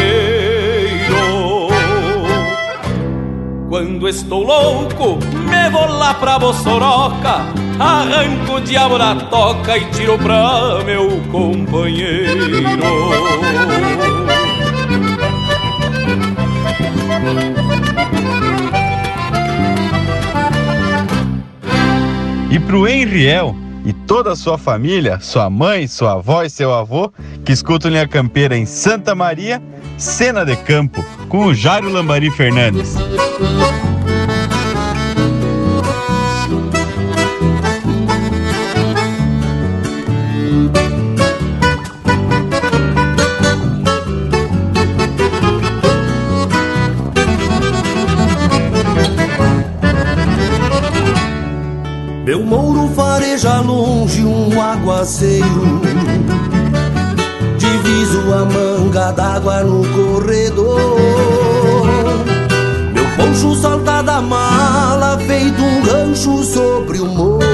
Quando estou louco, me vou lá pra Bossoroca Arranco o diabo da toca e tiro pra meu companheiro E pro Henriel e toda a sua família, sua mãe, sua avó e seu avô, que escutam Linha Campeira em Santa Maria, cena de campo, com o Jário Lambari Fernandes. Fareja longe um aguaceiro. Diviso a manga d'água no corredor. Meu poncho salta da mala feito um rancho sobre o muro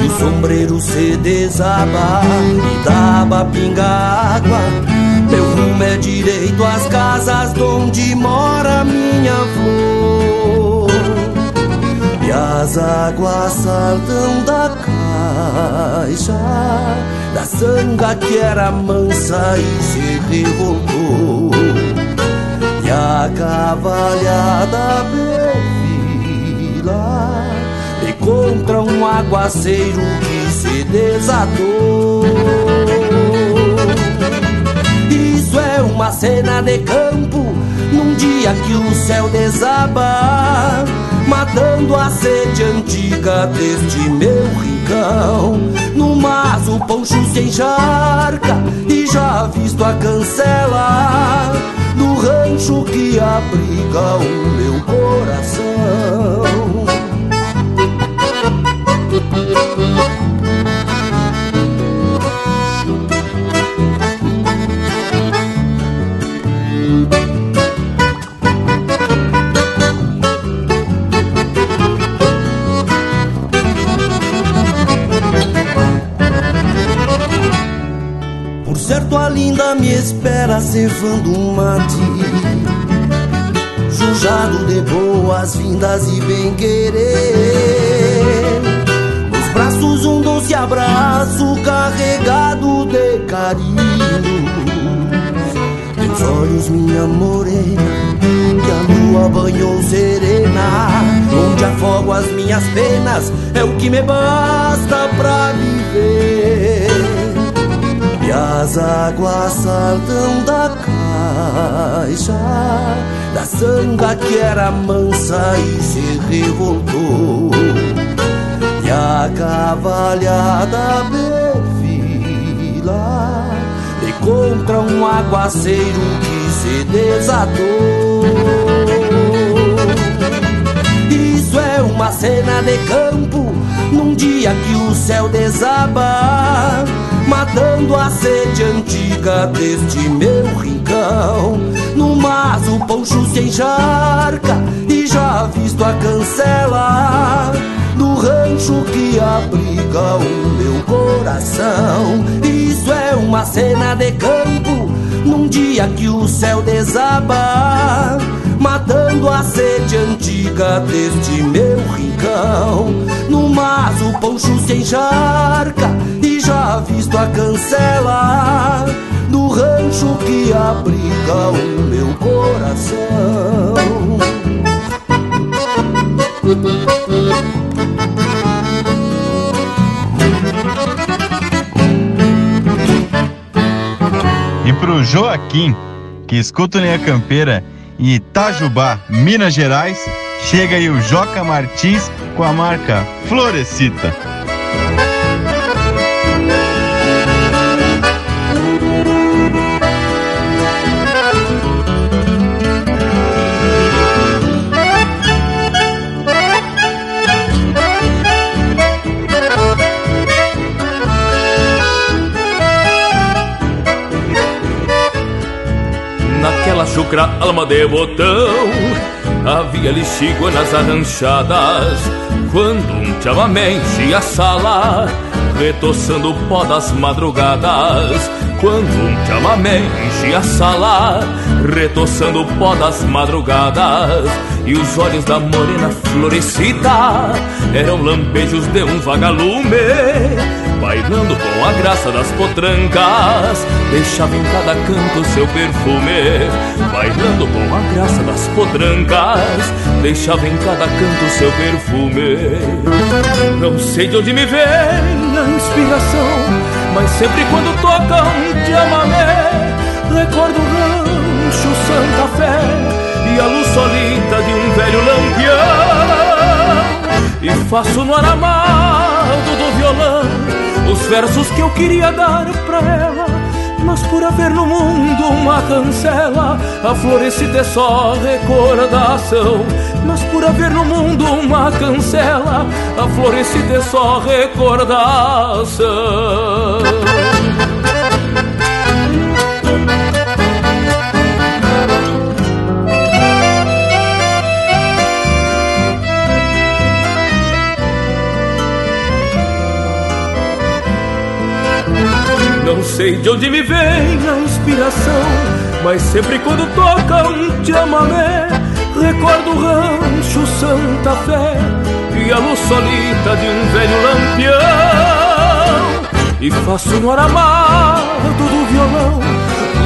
E o sombreiro se desaba e daba pinga água. Meu rumo é direito às casas onde mora minha flor as águas saltam da caixa Da sanga que era mansa e se revoltou. E a cavalhada perfila E contra um aguaceiro que se desatou. Isso é uma cena de campo Num dia que o céu desaba matando a sede antiga deste meu rincão. No mas o poncho se encharca e já visto a cancela do rancho que abriga o meu coração. Certo a linda me espera cevando um mate. Jujado de boas-vindas e bem querer. Nos braços um doce abraço carregado de carinho. Teus olhos minha morena que a lua banhou serena. Onde afogo as minhas penas É o que me basta pra viver as águas saltam da caixa Da sanga que era mansa e se revoltou. E a cavalhada perfila E contra um aguaceiro que se desatou. Isso é uma cena de campo Num dia que o céu desaba Matando a sede antiga deste meu rincão. No mas o poncho se encharca E já visto a cancela Do rancho que abriga o meu coração. Isso é uma cena de campo Num dia que o céu desaba Matando a sede antiga deste meu rincão. No mas o poncho se encharca Já visto a cancela Do rancho que abriga o meu coração E pro Joaquim, que escuta o Linha Campeira em Itajubá, Minas Gerais, chega aí o Joca Martins com a marca Florecita. Chucra alma de botão. Havia lixigo nas arranchadas Quando um chamamé enchia a sala Retoçando o pó das madrugadas. Quando um chamamé enchia a sala Retoçando o pó das madrugadas. E os olhos da morena florescida Eram lampejos de um vagalume Bailando com a graça das potrancas. Deixava em cada canto seu perfume Bailando com a graça das potrancas. Deixava em cada canto seu perfume. Não sei de onde me vem a inspiração Mas sempre quando toca um diamamé Recordo o rancho Santa Fé E a luz solita de um velho lampião. E faço no aramado do violão os versos que eu queria dar pra ela. Mas por haver no mundo uma cancela, a florescida é só recordação. Mas por haver no mundo uma cancela, a florescida é só recordação. Não sei de onde me vem a inspiração, mas sempre quando toca um chamamé, recordo o rancho Santa Fé e a luz solita de um velho lampião. E faço no aramado do violão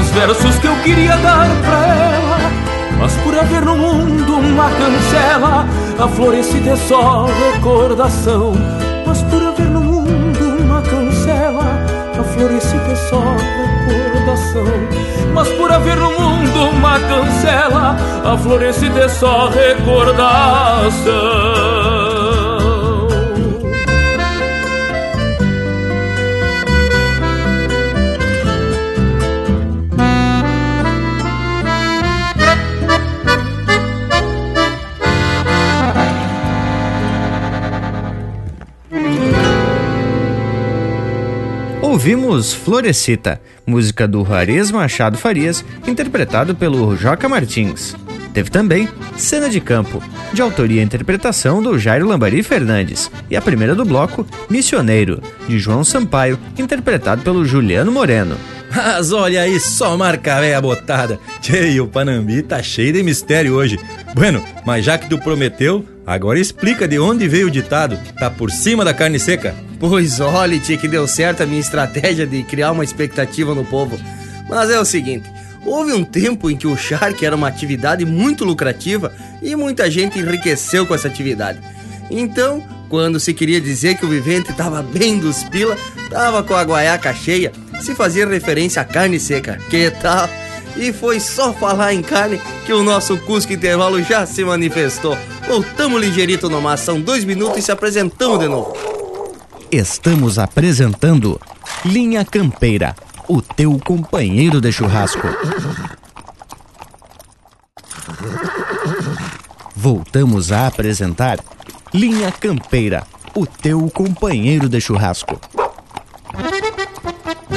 os versos que eu queria dar pra ela. Mas por haver no mundo uma cancela, a florescida é só recordação. Mas por só recordação. Mas por haver no mundo uma cancela, a florescida é só recordação. Ouvimos Florecita, música do Juarez Machado Farias, interpretado pelo Joca Martins. Teve também Cena de Campo, de autoria e interpretação do Jairo Lambari Fernandes, e a primeira do bloco, Missioneiro, de João Sampaio, interpretado pelo Juliano Moreno. Mas olha aí, só marca véia botada. Tchê, o Panambi tá cheio de mistério hoje. Bueno, mas já que tu prometeu, agora explica de onde veio o ditado. Tá por cima da carne seca? Pois olha, tia, que deu certo a minha estratégia de criar uma expectativa no povo. Mas é o seguinte, houve um tempo em que o charque era uma atividade muito lucrativa e muita gente enriqueceu com essa atividade. Então, quando se queria dizer que o vivente estava bem dos pila, tava com a guaiaca cheia, se fazia referência à carne seca. Que tal? E foi só falar em carne que o nosso Cusco Intervalo já se manifestou. Voltamos ligeirito numa ação, dois minutos e se apresentamos de novo. Estamos apresentando Linha Campeira, o teu companheiro de churrasco. Voltamos a apresentar Linha Campeira, o teu companheiro de churrasco.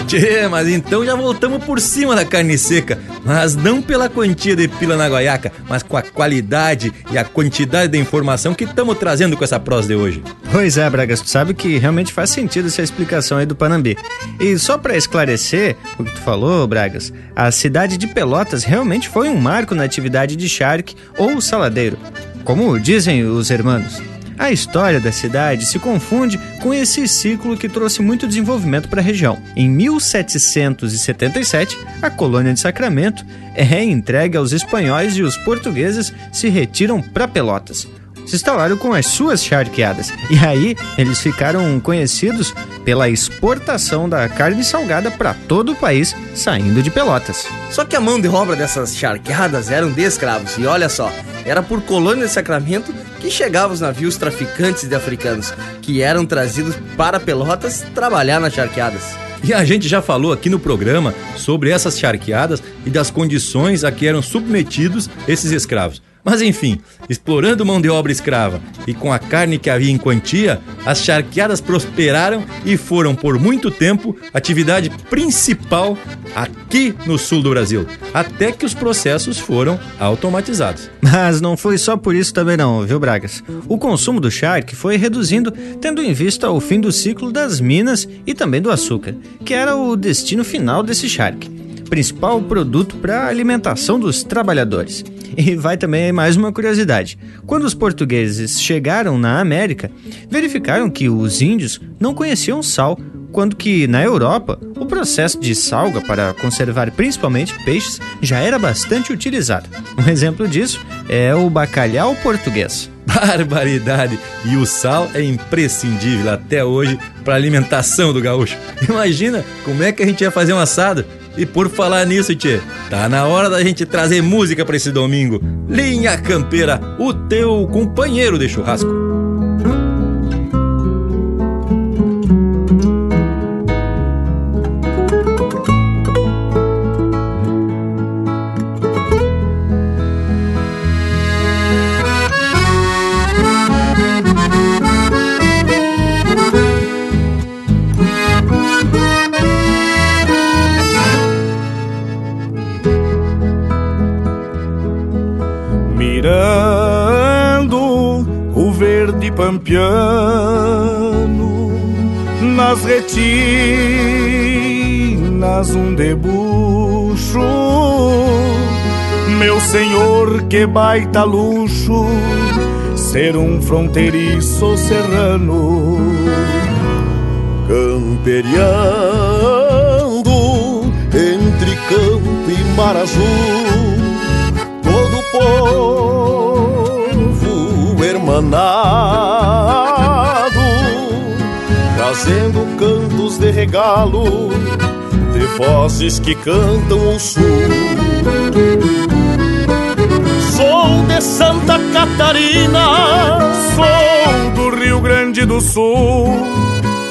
Tchê, mas então já voltamos por cima da carne seca. Mas não pela quantia de pila na goiaca, mas com a qualidade e a quantidade de informação que estamos trazendo com essa prosa de hoje. Pois é, Bragas, tu sabe que realmente faz sentido essa explicação aí do Panambi. E só para esclarecer o que tu falou, Bragas, a cidade de Pelotas realmente foi um marco na atividade de charque ou saladeiro, como dizem os hermanos. A história da cidade se confunde com esse ciclo que trouxe muito desenvolvimento para a região. Em 1777, a colônia de Sacramento é entregue aos espanhóis e os portugueses se retiram para Pelotas se instalaram com as suas charqueadas. E aí eles ficaram conhecidos pela exportação da carne salgada para todo o país, saindo de Pelotas. Só que a mão de obra dessas charqueadas eram de escravos. E olha só, era por colônia de Sacramento que chegavam os navios traficantes de africanos, que eram trazidos para Pelotas trabalhar nas charqueadas. E a gente já falou aqui no programa sobre essas charqueadas e das condições a que eram submetidos esses escravos. Mas enfim, explorando mão de obra escrava e com a carne que havia em quantia, as charqueadas prosperaram e foram por muito tempo atividade principal aqui no sul do Brasil, até que os processos foram automatizados. Mas não foi só por isso também não, viu Bragas? O consumo do charque foi reduzindo, tendo em vista o fim do ciclo das minas e também do açúcar, que era o destino final desse charque principal produto para a alimentação dos trabalhadores. E vai também mais uma curiosidade: quando os portugueses chegaram na América, verificaram que os índios não conheciam sal, quando que na Europa o processo de salga para conservar principalmente peixes já era bastante utilizado. Um exemplo disso é o bacalhau português. Barbaridade! E o sal é imprescindível até hoje para a alimentação do gaúcho. Imagina como é que a gente ia fazer um assado e por falar nisso, tchê, tá na hora da gente trazer música para esse domingo. Linha Campeira, o teu companheiro de churrasco. Pampiano nas retinas um debuxo. Meu senhor que baita luxo ser um fronteiriço serrano. Camperiando entre campo e mar azul todo povo hermanado trazendo cantos de regalo de vozes que cantam o sul. Sou de Santa Catarina, sou do Rio Grande do Sul,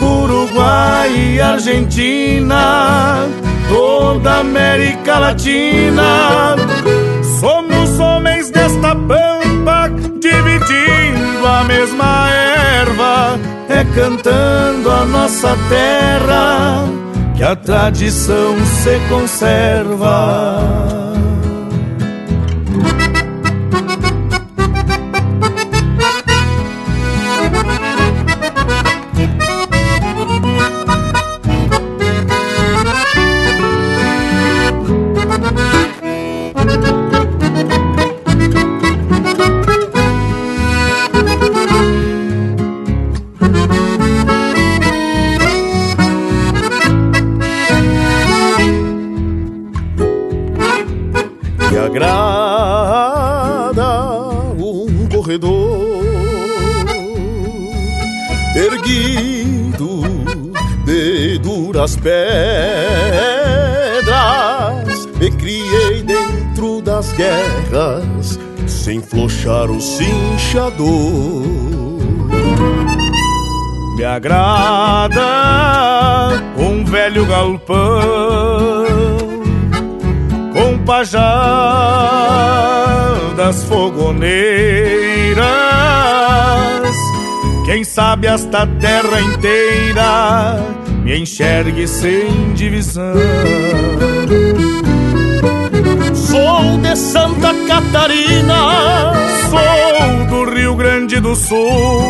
Uruguai e Argentina, toda América Latina. A mesma erva é cantando a nossa terra que a tradição se conserva. Sabe esta terra inteira me enxergue sem divisão. Sou de Santa Catarina, sou do Rio Grande do Sul,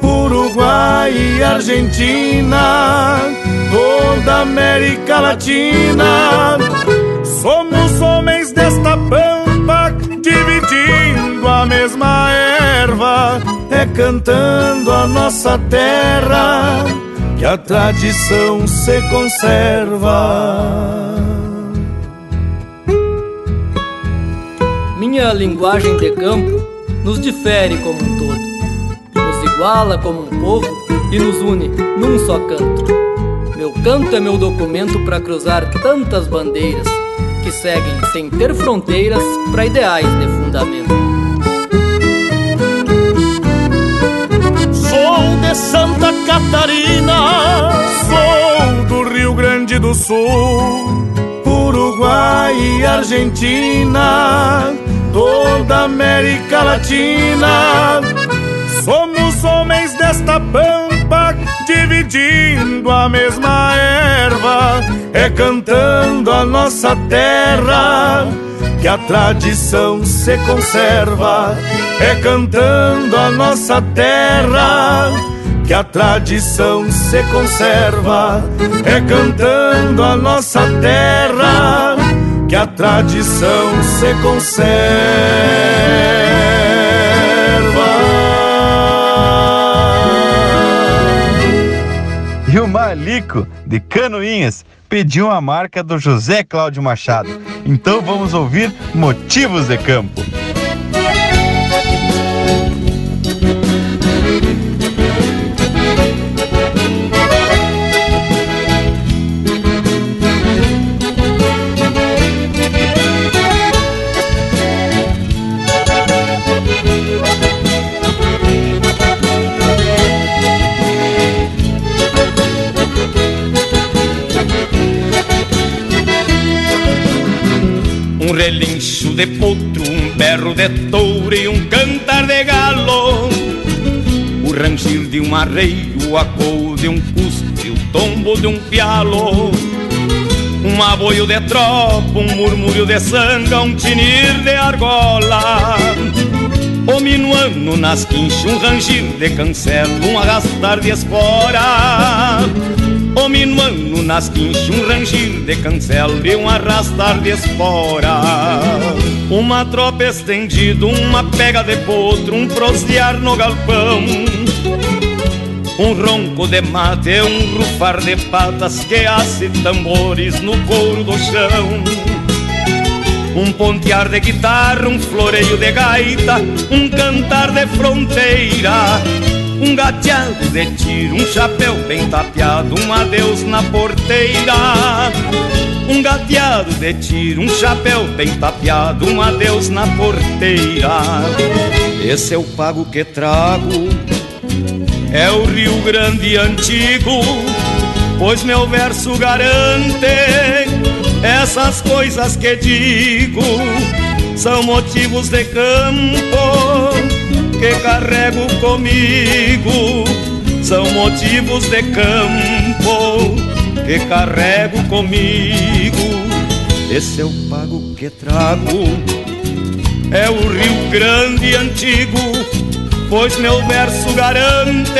Uruguai e Argentina, toda América Latina. É cantando a nossa terra que a tradição se conserva. Minha linguagem de campo nos difere como um todo, nos iguala como um povo e nos une num só canto. Meu canto é meu documento para cruzar tantas bandeiras que seguem sem ter fronteiras para ideais de fundamento. Santa Catarina, sou do Rio Grande do Sul, Uruguai e Argentina, toda América Latina. Somos homens desta pampa, dividindo a mesma erva, é cantando a nossa terra que a tradição se conserva, é cantando a nossa terra que a tradição se conserva, é cantando a nossa terra que a tradição se conserva. E o Malico de Canoinhas pediu a marca do José Cláudio Machado. Então vamos ouvir Motivos de Campo. Relincho de potro, um berro de touro e um cantar de galo. O rangir de um arreio, o acou de um cuspe, o tombo de um pialo. Um aboio de tropa, um murmúrio de sanga, um tinir de argola. O minuano nas quinchas, um rangir de cancelo, um arrastar de espora. O minuano nas quinchas, um rangir de cancelo e um arrastar de espora. Uma tropa estendida, uma pega de potro, um prosear no galpão. Um ronco de mate, um rufar de patas que hace tambores no couro do chão. Um pontear de guitarra, um floreio de gaita, um cantar de fronteira um gateado de tiro, um chapéu bem tapeado, um adeus na porteira. Um gateado de tiro, um chapéu bem tapeado, um adeus na porteira. Esse é o pago que trago, é o Rio Grande antigo, pois meu verso garante essas coisas que digo, são motivos de campo que carrego comigo são motivos de campo que carrego comigo. Esse é o pago que trago, é o Rio Grande antigo, pois meu verso garante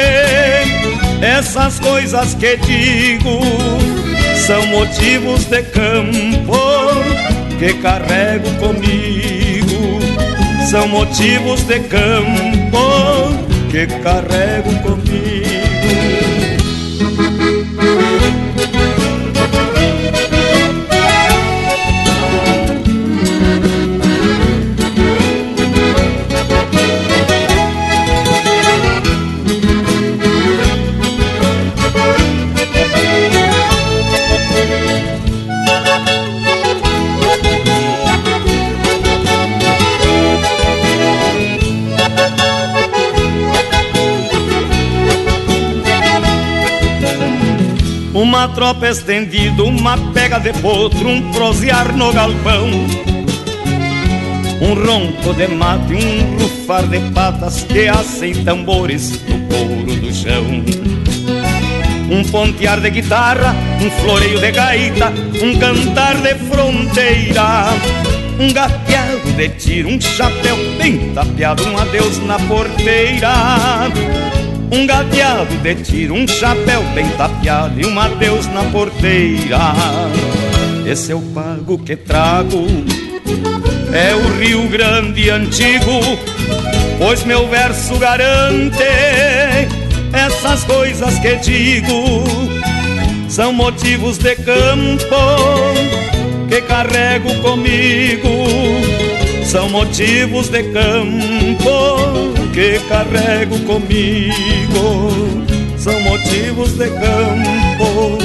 essas coisas que digo. São motivos de campo que carrego comigo são motivos de campo que carrego comigo. Uma tropa estendida, uma pega de potro, um prosear no galpão. Um ronco de mate, um rufar de patas que hacem tambores no couro do chão. Um pontear de guitarra, um floreio de gaita, um cantar de fronteira. Um gateado de tiro, um chapéu bem tapeado, um adeus na porteira. Um gateado de tiro, um chapéu bem tapeado e um adeus na porteira. Esse é o pago que trago, é o Rio Grande antigo, pois meu verso garante essas coisas que digo. São motivos de campo que carrego comigo, são motivos de campo que carrego comigo. São motivos de campo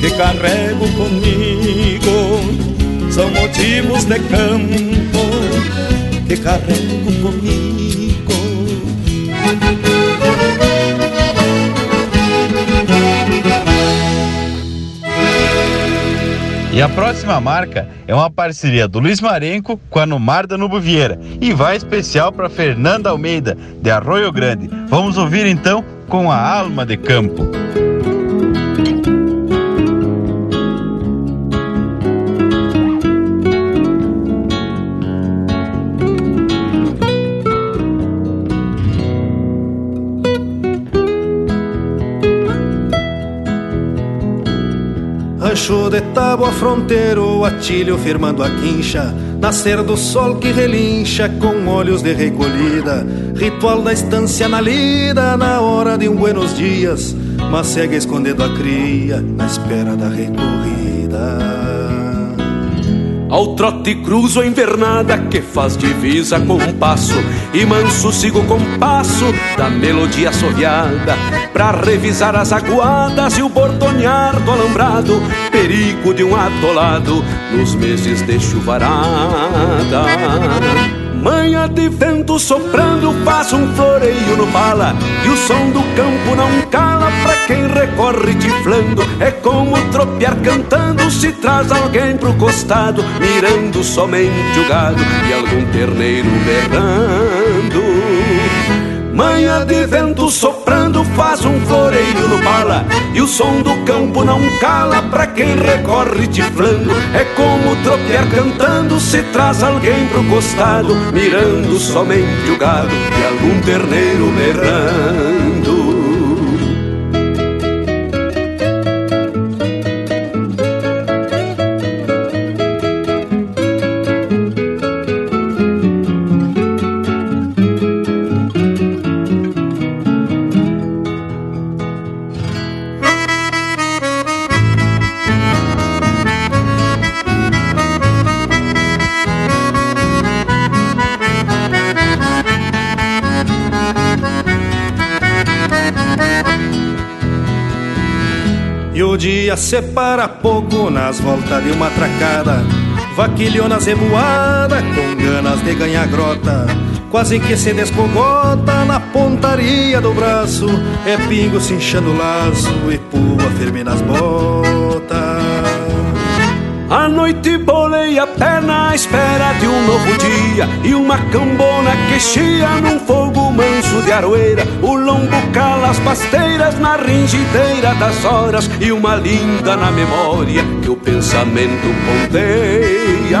que carrego comigo. São motivos de campo que carrego E a próxima marca é uma parceria do Luiz Marenco com a Numar da Nubo Vieira e vai especial para Fernanda Almeida, de Arroio Grande. Vamos ouvir então com a Alma de Campo. Rancho de tábua fronteiro, atilho firmando a quincha Nascer do sol que relincha com olhos de recolhida Ritual da estância na lida na hora de um buenos dias Mas segue escondendo a cria na espera da recorrida. Ao trote cruzo a invernada que faz divisa com um passo E manso sigo com passo da melodia assoviada Pra revisar as aguadas e o bordonear do alambrado Perigo de um atolado nos meses de chuvarada. Manha de vento soprando faz um floreio no pala E o som do campo não cala pra quem recorre tiflando. É como tropear cantando se traz alguém pro costado Mirando somente o gado e algum terneiro berrando Manha de vento soprando faz um floreio no pala E o som do campo não cala pra quem recorre tiflando É como tropear cantando se traz alguém pro costado Mirando somente o gado e algum terneiro berrando separa pouco nas voltas de uma tracada. Vaquilhona revoada com ganas de ganhar grota. Quase que se descogota na pontaria do braço. É pingo se inchando o laço e pua firme nas botas a noite bolei a perna à espera de um novo dia E uma cambona que chia num fogo manso de aroeira O lombo cala as pasteiras na ringideira das horas E uma linda na memória que o pensamento ponteia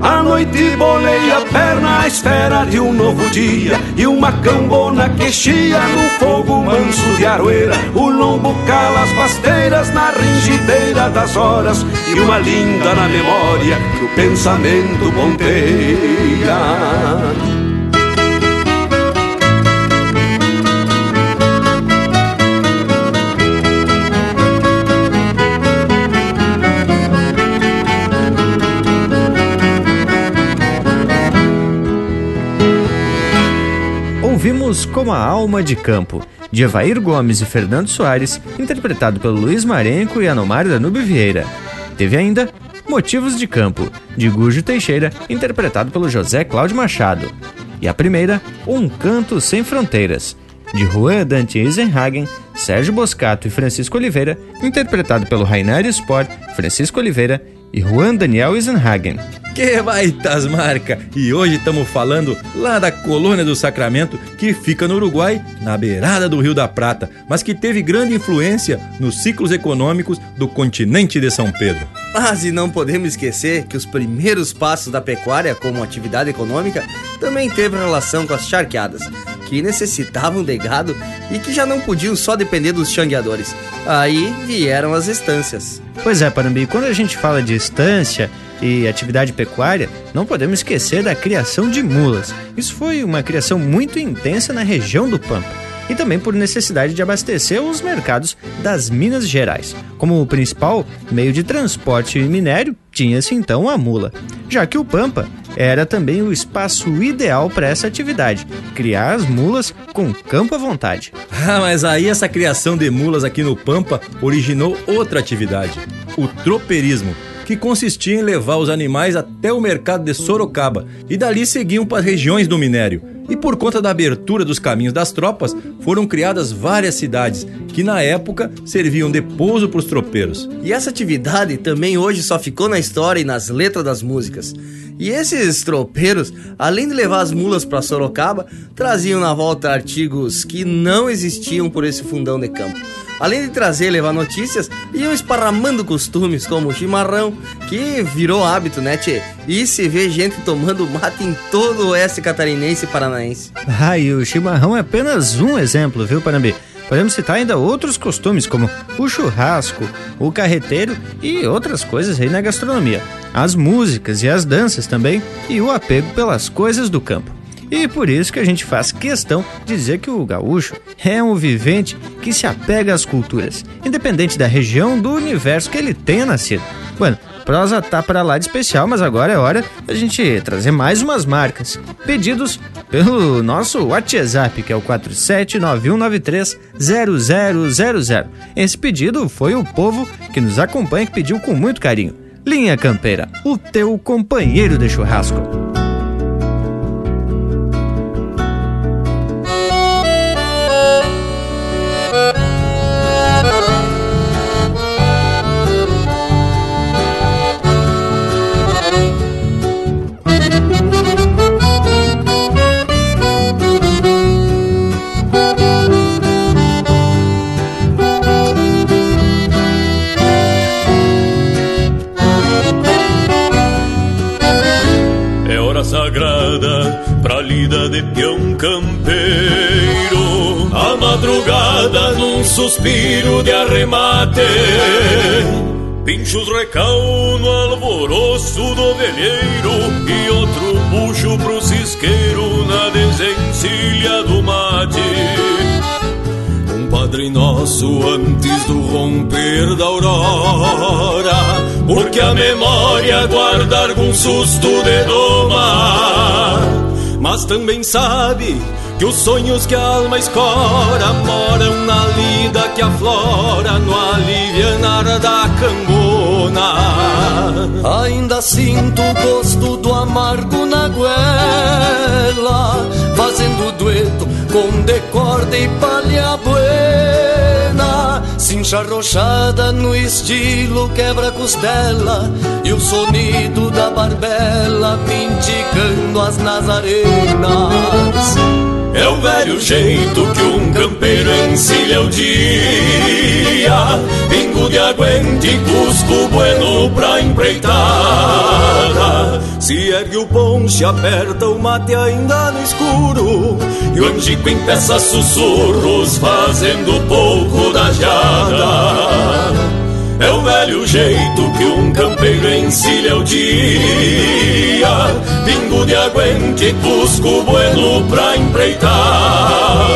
a noite bolei a perna à espera de um novo dia E uma cambona que chia no fogo manso de aroeira. O lombo cala as pasteiras na ringideira das horas E uma linda na memória que o pensamento ponteia Como a Alma de Campo, de Evair Gomes e Fernando Soares, interpretado pelo Luiz Marenco e Anomar Danube Vieira. Teve ainda Motivos de Campo, de Gujo Teixeira, interpretado pelo José Cláudio Machado. E a primeira, Um Canto Sem Fronteiras, de Juan Dante Eisenhagen, Sérgio Boscato e Francisco Oliveira, interpretado pelo Rainer Sport, Francisco Oliveira e Juan Daniel Eisenhagen. Que baitas marca! E hoje estamos falando lá da colônia do Sacramento, que fica no Uruguai, na beirada do Rio da Prata, mas que teve grande influência nos ciclos econômicos do continente de São Pedro. Mas e não podemos esquecer que os primeiros passos da pecuária como atividade econômica também teve relação com as charqueadas, que necessitavam de gado e que já não podiam só depender dos xangueadores. Aí vieram as estâncias. Pois é, Parambi, quando a gente fala de estância e atividade pecuária, não podemos esquecer da criação de mulas. Isso foi uma criação muito intensa na região do Pampa e também por necessidade de abastecer os mercados das Minas Gerais. Como o principal meio de transporte e minério, tinha-se então a mula, já que o Pampa era também o espaço ideal para essa atividade, criar as mulas com campo à vontade. Ah, mas aí essa criação de mulas aqui no Pampa originou outra atividade, o tropeirismo, que consistia em levar os animais até o mercado de Sorocaba e dali seguiam para as regiões do minério E por conta da abertura dos caminhos das tropas, foram criadas várias cidades que na época serviam de pouso para os tropeiros. E essa atividade também hoje só ficou na história e nas letras das músicas. E esses tropeiros, além de levar as mulas para Sorocaba, traziam na volta artigos que não existiam por esse fundão de campo. Além de trazer e levar notícias, iam esparramando costumes como o chimarrão, que virou hábito, né, tchê? E se vê gente tomando mate em todo o oeste catarinense e paranaense. Ah, e o chimarrão é apenas um exemplo, viu, Panambi? Podemos citar ainda outros costumes, como o churrasco, o carreteiro e outras coisas aí na gastronomia. As músicas e as danças também, e o apego pelas coisas do campo. E por isso que a gente faz questão de dizer que o gaúcho é um vivente que se apega às culturas, independente da região do universo que ele tenha nascido. Bueno, prosa tá para lá de especial, mas agora é hora da gente trazer mais umas marcas. Pedidos pelo nosso WhatsApp, que é o 47991930000. Esse pedido foi o povo que nos acompanha que pediu com muito carinho. Linha Campeira, o teu companheiro de churrasco. Suspiro de arremate. Pinchos recal no alvoroço do velheiro E outro puxo pro cisqueiro na desencilha do mate. Um Padre Nosso antes do romper da aurora Porque a memória guarda algum susto de doma. Mas também sabe que os sonhos que a alma escora moram na lida que aflora no alivianar da cangona. Ainda sinto o gosto do amargo na goela, fazendo dueto com decorde e palha buena. Cincha rochada no estilo quebra-costela e o sonido da barbela me indicando as nazarenas. É o velho jeito que um campeiro encilha o dia Pingo de aguente, cusco bueno pra empreitada. Se ergue o ponche, aperta o mate ainda no escuro. E o angico empeça sussurros, fazendo pouco da jada é o velho jeito que um campeiro encilha o dia. Pingo de aguente, cusco bueno pra empreitada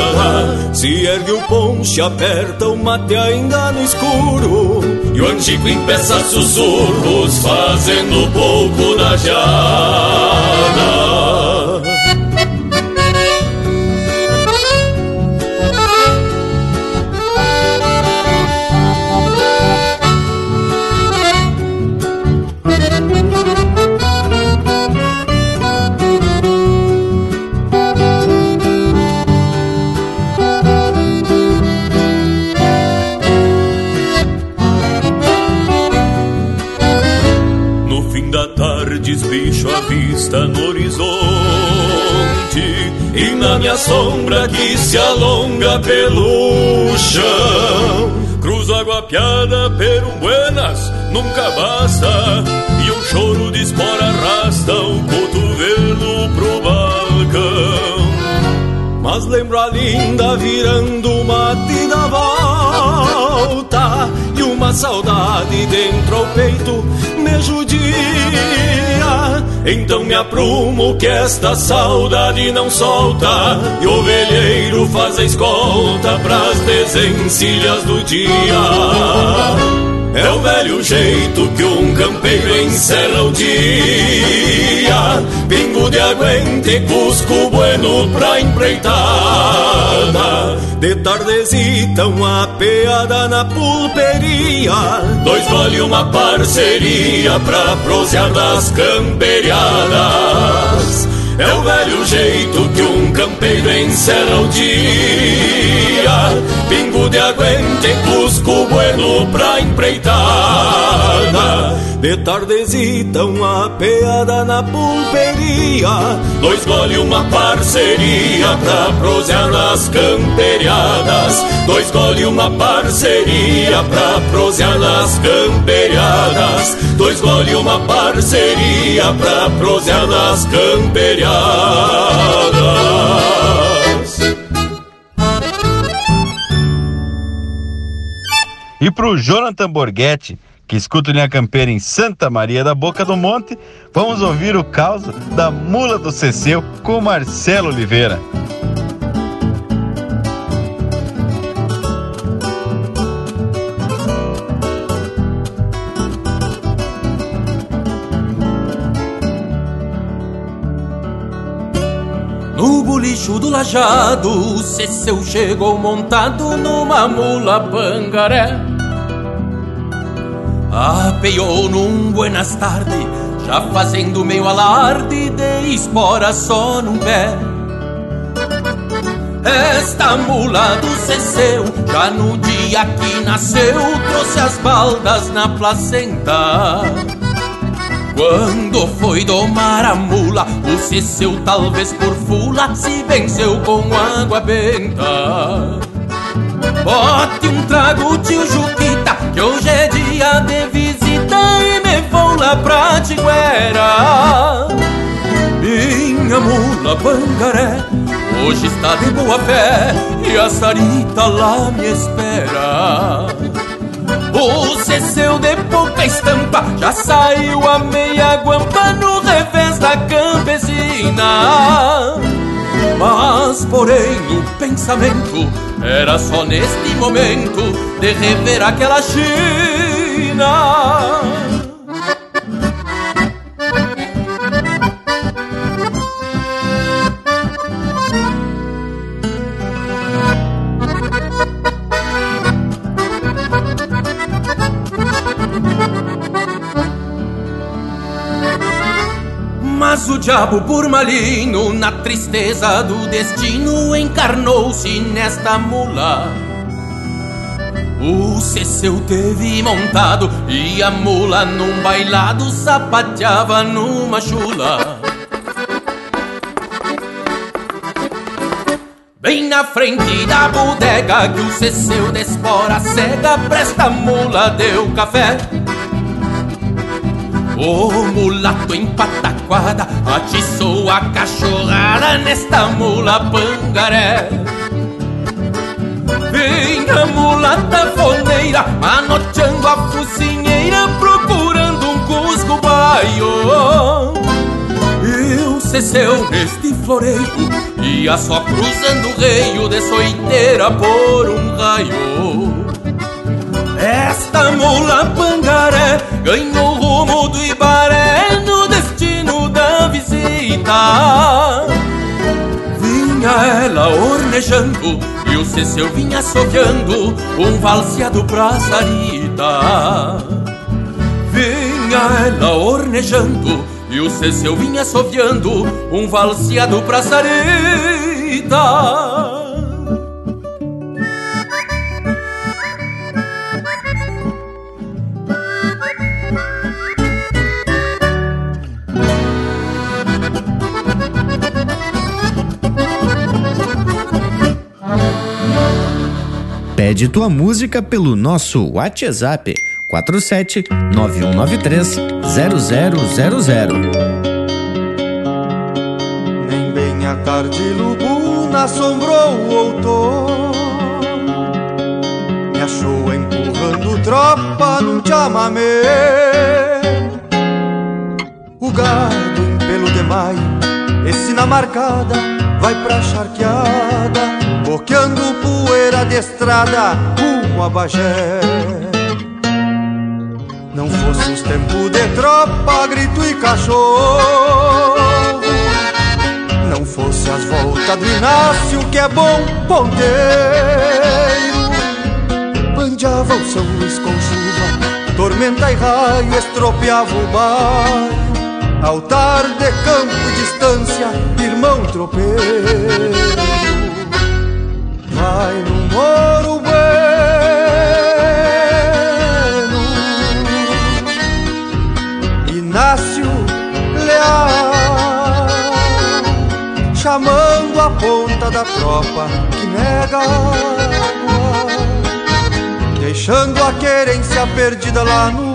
Se ergue o ponche, aperta o mate ainda no escuro. E o antigo empeça sussurros, fazendo pouco da jada bicho à vista no horizonte E na minha sombra que se alonga pelo chão. Cruzo água piada per um buenas, nunca basta E um choro de espora arrasta o cotovelo pro balcão. Mas lembro a linda virando mate volta E uma saudade dentro ao peito me judia. Então me aprumo que esta saudade não solta E o velheiro faz a escolta pras desencilhas do dia. É o velho jeito que um campeiro encerra o dia De aguente, cusco bueno pra empreitada De tardezita uma peada na pulperia. Dois vale uma parceria pra prosear das camperiadas. É o velho jeito que um campeiro encerra o dia Pingo de aguente, cusco bueno pra empreitada. De tardezita uma peada na pulperia. Dois gole uma parceria pra prosear nas camperiadas. Dois gole uma parceria pra prosear nas camperiadas. Dois gole uma parceria pra prosear nas camperiadas E pro Jonathan Borghetti, que escuta Linha Campeira em Santa Maria da Boca do Monte, vamos ouvir o caos da Mula do Ceceu com Marcelo Oliveira. No bolicho do lajado, o Ceceu chegou montado numa mula pangaré. Apeou num buenas tarde, já fazendo meio alarde de espora só num pé. Esta mula do Ceceu, já no dia que nasceu, trouxe as baldas na placenta. Quando foi domar a mula, o Ceceu, talvez por fula, se venceu com água benta. Bote um trago, tio Juquita, que hoje é dia de visita e me vou lá pra Tiguera. Minha mula pangaré, hoje está de boa fé e a Sarita lá me espera. O Ceceu de pouca estampa já saiu a meia guampa no revés da campesina. Mas, porém, o pensamento era só neste momento de rever aquela China. Mas o diabo por maligno, na tristeza do destino, encarnou-se nesta mula. O Ceceu teve montado e a mula num bailado sapateava numa chula. Bem na frente da bodega que o Ceceu despora cega, presta mula deu café. O mulato em pataquada atiçou a cachorrada nesta mula pangaré. Vem a mulata foneira, manoteando a focinheira, procurando um cusco baio. E o Ceceu neste floreio ia só cruzando o reio de soiteira por um raio. Esta mula pangaré ganhou rumo do Ibaré no destino da visita. Vinha ela ornejando e o Ceceu vinha assoviando um valseado pra Sarita. Vinha ela ornejando e o Ceceu vinha assoviando um valseado pra Sarita. Pede tua música pelo nosso WhatsApp 47 9193 0000. Nem bem a tarde lubuna assombrou o outono. Me achou empurrando tropa num chamamé O gado em pelo de maio, esse na marcada Vai pra charqueada, boqueando poeira de estrada Rumo a Bagé. Não fosse os tempos de tropa, grito e cachorro. Não fosse as voltas do Inácio que é bom ponteiro. Bandeava o São Luís com chuva, tormenta e raio estropeava o bairro. Altar de campo e distância, irmão tropeiro. Vai no moro bueno, Inácio Leal, chamando a ponta da tropa que nega água, deixando a querência perdida lá no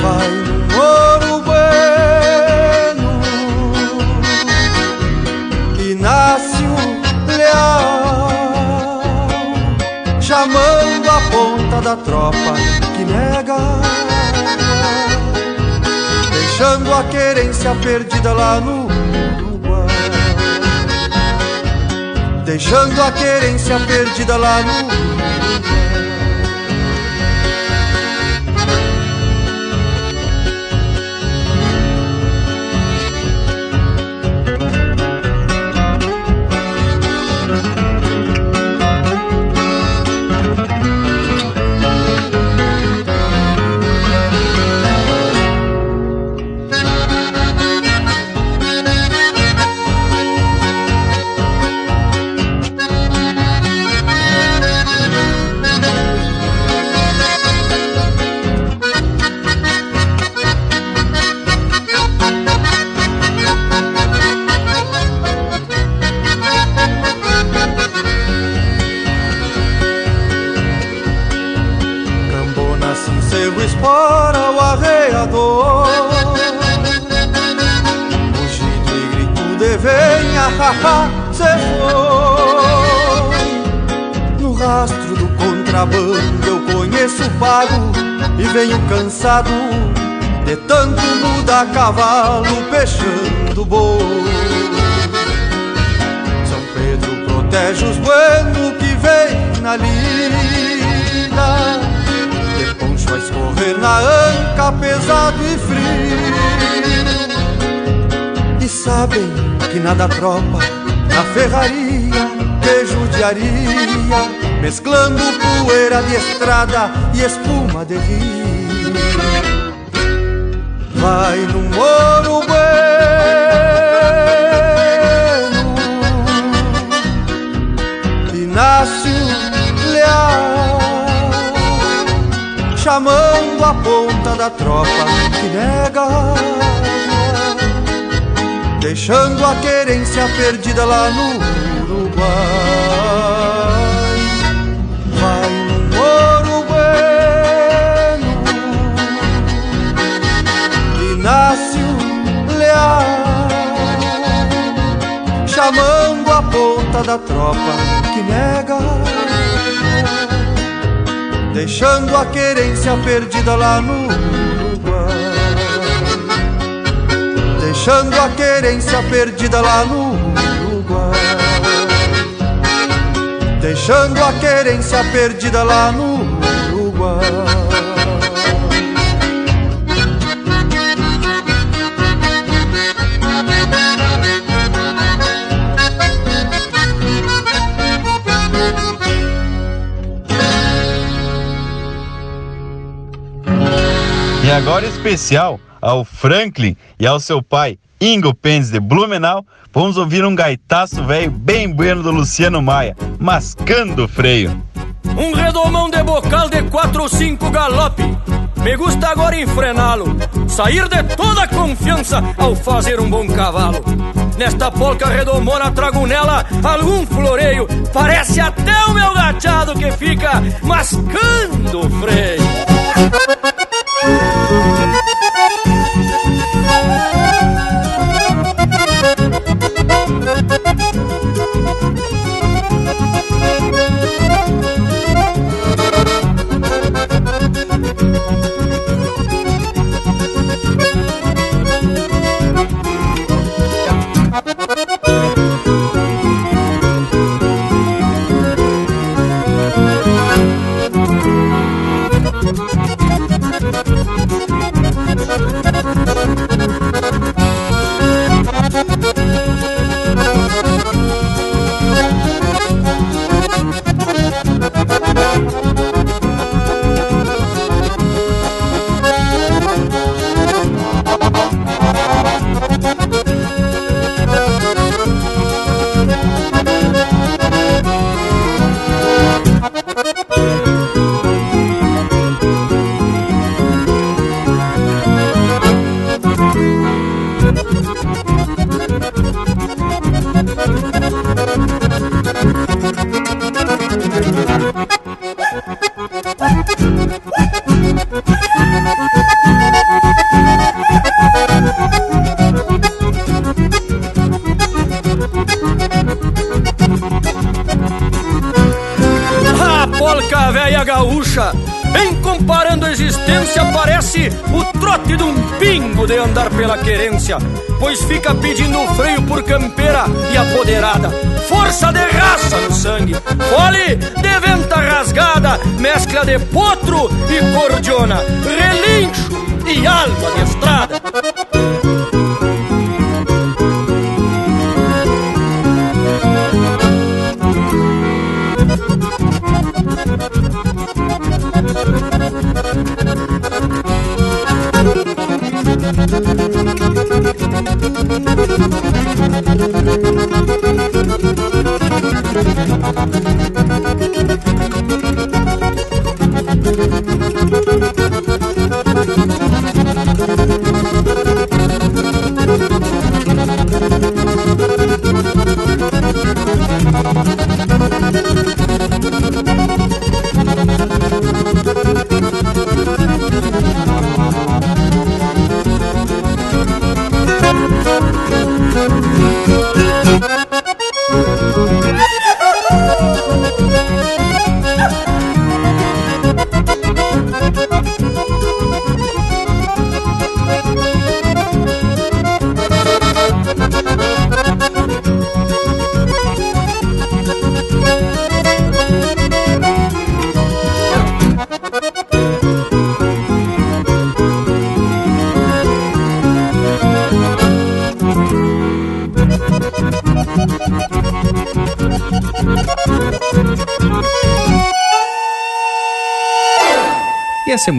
vai no ouro da tropa que nega. Deixando a querência perdida lá no Uruguai. Deixando a querência perdida lá no Uruguai lá no Uruguai deixando a querência perdida lá no Uruguai. Deixando a querência perdida lá no Uruguai. Agora especial ao Franklin e ao seu pai Ingo Pendes de Blumenau, vamos ouvir um gaitaço velho bem bueno do Luciano Maia, mascando o freio. Um redomão de bocal de quatro ou cinco galope. Me gusta agora enfrená-lo, sair de toda confiança ao fazer um bom cavalo. Nesta polca redomona trago nela algum floreio, parece até o meu gateado que fica mascando o freio.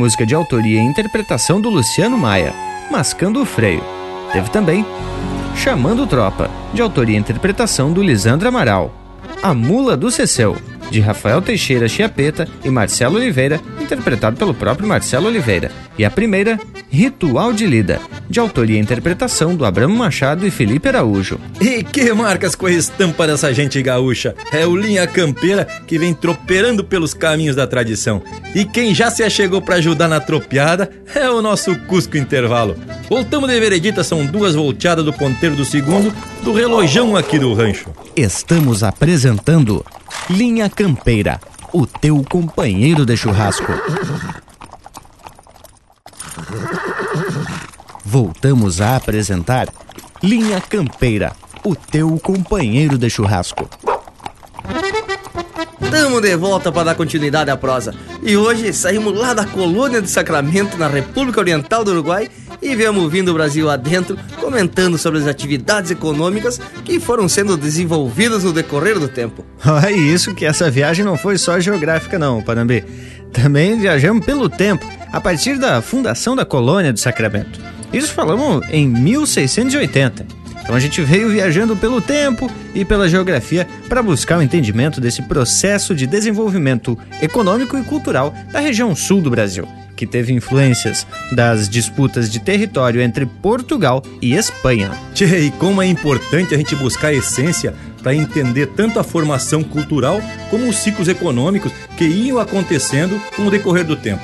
Música de autoria e interpretação do Luciano Maia, Mascando o Freio. Teve também Chamando Tropa, de autoria e interpretação do Lisandro Amaral. A Mula do Ceceu, de Rafael Teixeira Chiapeta e Marcelo Oliveira, interpretado pelo próprio Marcelo Oliveira. E a primeira, Ritual de Lida, de autoria e interpretação do Abramo Machado e Felipe Araújo. E que marcas com a estampa dessa gente gaúcha? É o Linha Campeira que vem tropeirando pelos caminhos da tradição. E quem já se achegou para ajudar na tropeada é o nosso Cusco Intervalo. Voltamos de veredita, são duas volteadas do ponteiro do segundo, do relojão aqui do rancho. Estamos apresentando Linha Campeira, o teu companheiro de churrasco. Voltamos a apresentar Linha Campeira, o teu companheiro de churrasco. Tamo de volta para dar continuidade à prosa. E hoje saímos lá da colônia de Sacramento, na República Oriental do Uruguai, e viemos vindo o Brasil adentro, comentando sobre as atividades econômicas que foram sendo desenvolvidas no decorrer do tempo. Olha isso que essa viagem não foi só geográfica não, Panambi. Também viajamos pelo tempo, a partir da fundação da colônia de Sacramento. Isso falamos em 1680. Então a gente veio viajando pelo tempo e pela geografia para buscar o entendimento desse processo de desenvolvimento econômico e cultural da região sul do Brasil, que teve influências das disputas de território entre Portugal e Espanha. Tchê, e como é importante a gente buscar a essência para entender tanto a formação cultural como os ciclos econômicos que iam acontecendo com o decorrer do tempo.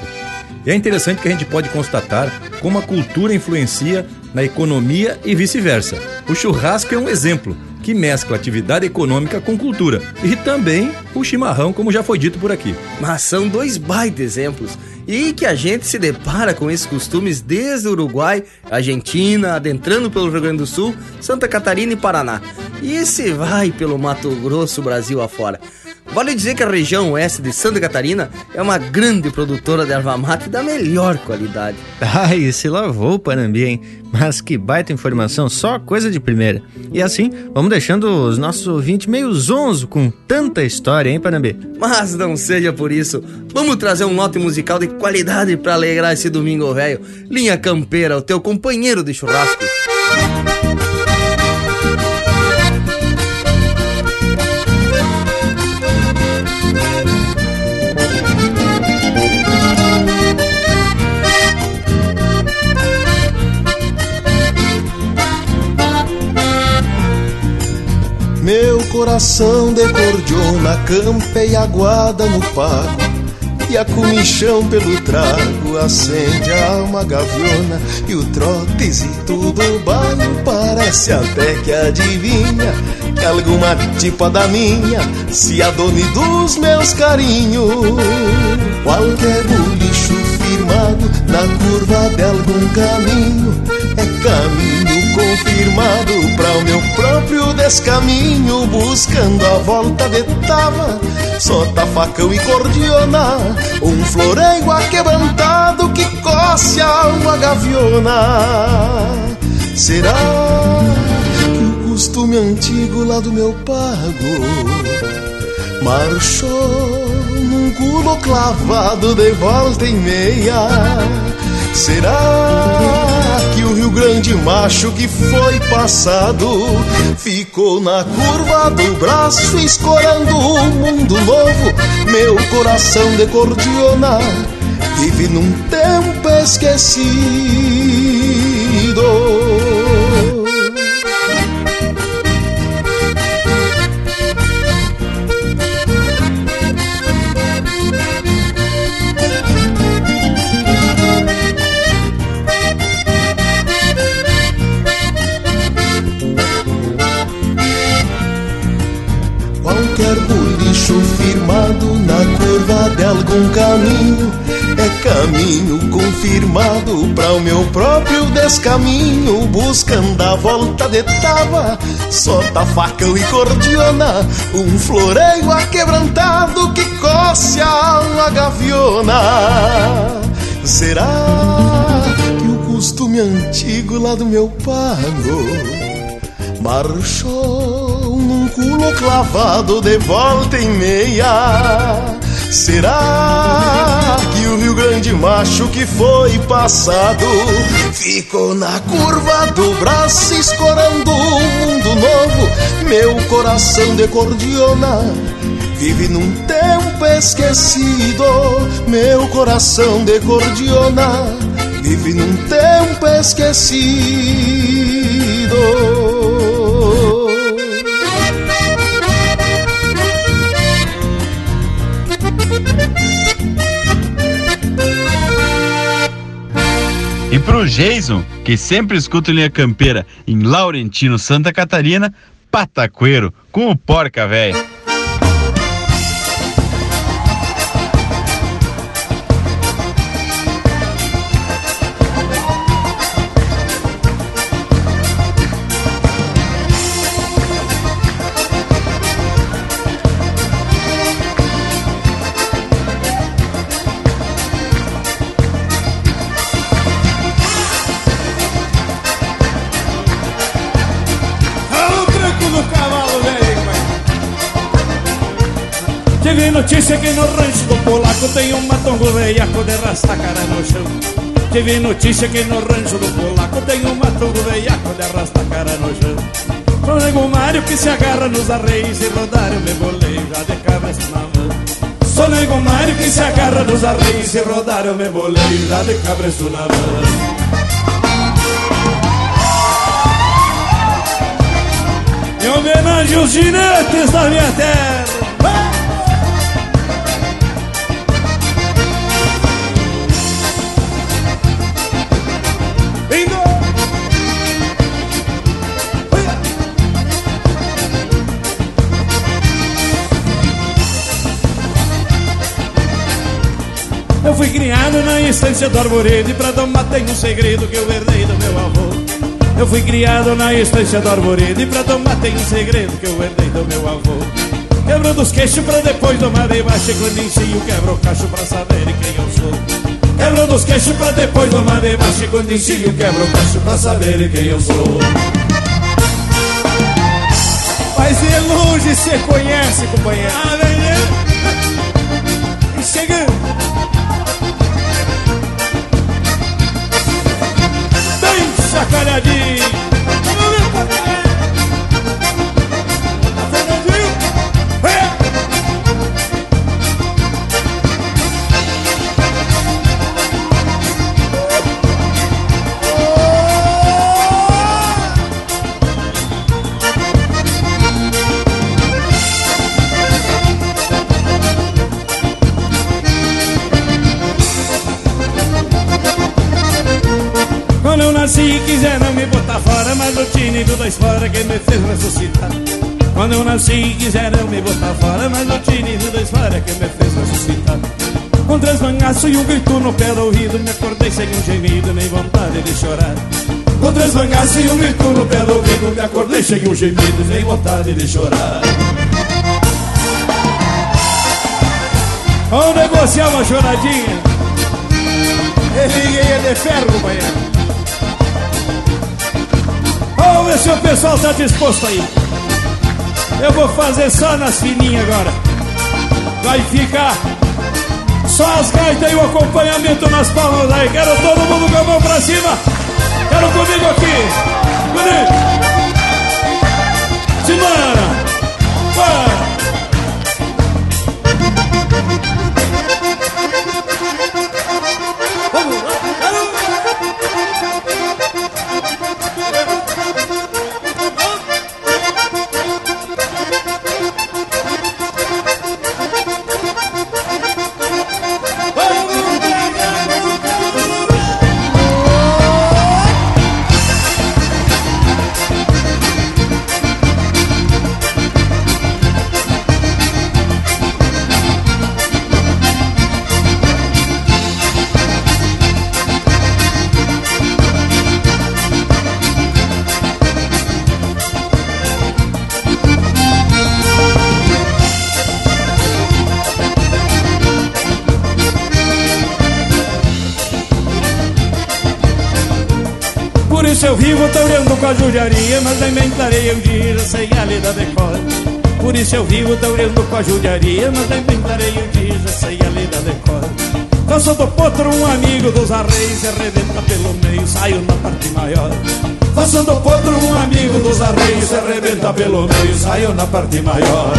E é interessante que a gente pode constatar como a cultura influencia na economia e vice-versa. O churrasco é um exemplo que mescla atividade econômica com cultura. E também o chimarrão, como já foi dito por aqui. Mas são dois baita exemplos. E que a gente se depara com esses costumes desde o Uruguai, Argentina, adentrando pelo Rio Grande do Sul, Santa Catarina e Paraná. E se vai pelo Mato Grosso, Brasil afora. Vale dizer que a região oeste de Santa Catarina é uma grande produtora de erva mate da melhor qualidade. Ai, se lavou, Panambi, hein? Mas que baita informação, só coisa de primeira. E assim, vamos deixando os nossos ouvintes meio zonzo com tanta história, hein, Panambi? Mas não seja por isso. Vamos trazer um lote musical de qualidade para alegrar esse domingo velho. Linha Campeira, o teu companheiro de churrasco. Coração de cordiona campeia aguada no pago e a comichão pelo trago acende a alma gaviona e o trotezito do bairro parece até que adivinha que alguma tipa da minha se adone dos meus carinhos. Qualquer bolicho firmado na curva de algum caminho é caminho confirmado para o meu próprio descaminho, buscando a volta de tava, sota facão e cordiona, um floreio aquebrantado que coce a alma gaviona. Será que o costume antigo lá do meu pago marchou num culo clavado de volta e meia? Será que o Rio Grande macho que foi passado ficou na curva do braço escorando um mundo novo? Meu coração de cordiona vive num tempo esquecido. Para o meu próprio descaminho, buscando a volta de tava, solta facão e cordiona, um floreio aquebrantado que coce a alma gaviona. Será que o costume antigo lá do meu pago marchou num culo clavado de volta e meia? Será que o Rio Grande macho que foi passado ficou na curva do braço escorando um mundo novo? Meu coração de cordiona vive num tempo esquecido. Meu coração de cordiona vive num tempo esquecido. Pro Jason, que sempre escuta linha campeira em Laurentino, Santa Catarina, pataqueiro com o porca véia. Notícia que no rancho do polaco tem um matongo veiaco de cara no chão. Tive notícia que no rancho do polaco tem um matongo veiaco de cara no chão. Sou nego Mário que se agarra nos arreios e rodar eu me bolei já de cabeça na mão. Sou nego Mário que se agarra nos arreios e rodar eu me bolei já de cabeça na mão. Em homenagem aos ginetes da minha terra fui criado na estância do Arvoredo E pra tomar tem um segredo que eu herdei do meu avô. Eu fui criado na estância do Arvoredo E pra tomar tem um segredo que eu herdei do meu avô. Quebro dos queixos pra depois tomar de baixo Quando ensino quebro o cacho pra saber quem eu sou. Quebro dos queixos pra depois tomar de baixo Quando ensino quebro o cacho pra saber quem eu sou. Mas de longe cê conhece, companheiro Mas o tine do dois fora que me fez ressuscitar. Quando eu nasci quiser não me botar fora. Mas o tine do dois fora que me fez ressuscitar. Com três mangaços e um grito no pé do ouvido Me acordei sem um gemido nem vontade de chorar. Com três mangaços e um grito no pé do ouvido Me acordei sem um gemido nem vontade de chorar. Vamos negociar uma choradinha? Ele é de ferro, companheiro ver se o pessoal está disposto aí. Eu vou fazer só nas fininhas agora. Vai ficar só as gaitas e o acompanhamento nas palmas aí. Quero todo mundo com a mão pra cima. Quero comigo aqui. Bonito. Semana. Vai. Inventarei um dia, sei a lida de cor. Por isso eu vivo taurando com a judiaria Mas nem inventarei um dia, sei a lida de cor. Faço do potro um amigo dos arreis E arrebenta pelo meio, saio na parte maior. Faço do potro um amigo dos arreis E arrebenta pelo meio, saio na parte maior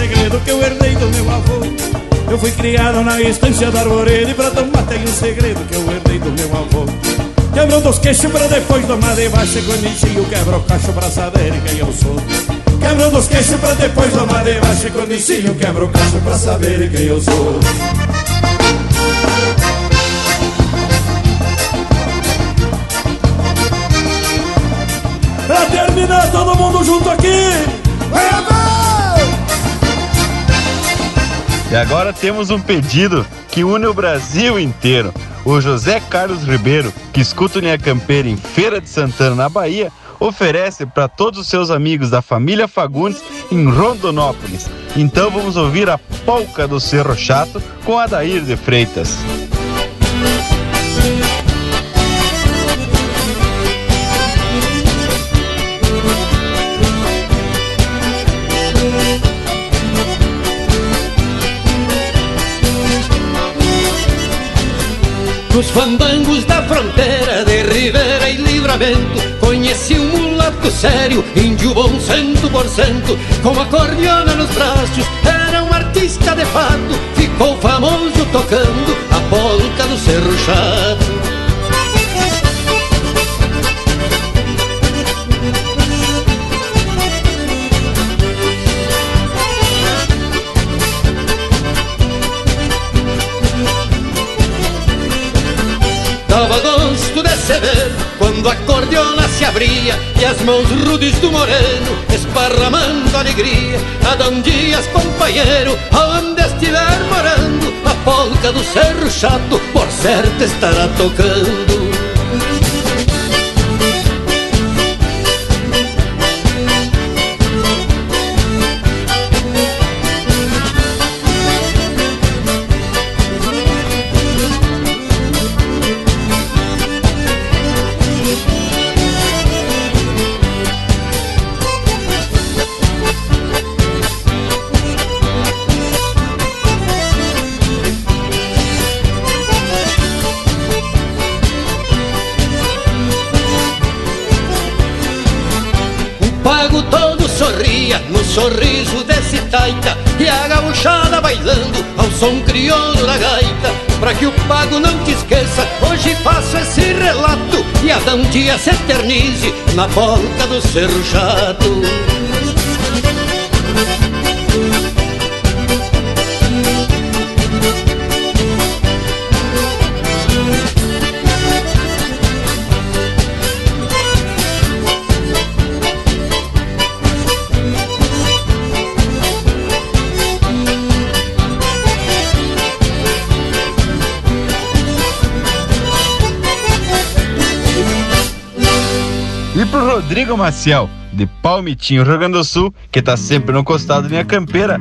segredo que eu herdei do meu avô. Eu fui criado na estância do arvoredo E pra domar tem um segredo que eu herdei do meu avô. Quebrando os queixos pra depois domar debaixo Com o quebra o cacho pra saber quem eu sou. Quebrando os queixos pra depois domar debaixo Com o quebra o cacho pra saber quem eu sou agora temos um pedido que une o Brasil inteiro. O José Carlos Ribeiro, que escuta o Linha Campeira em Feira de Santana, na Bahia, oferece para todos os seus amigos da família Fagundes em Rondonópolis. Então vamos ouvir a polca do Cerro Chato com Adair de Freitas. Nos fandangos da fronteira de Ribeira e Livramento Conheci um mulato sério, índio bom cento por cento Com acordeona nos braços, era um artista de fato Ficou famoso tocando a polca do Cerro Chato abria E as mãos rudes do moreno esparramando alegria. Adão Dias, companheiro, aonde estiver morando A polca do Cerro Chato, por certo estará tocando relato e a um dia se eternize na polca do Cerro Rodrigo Maciel, de Palmitinho, Rio Grande do Sul, que tá sempre no costado da linha campeira,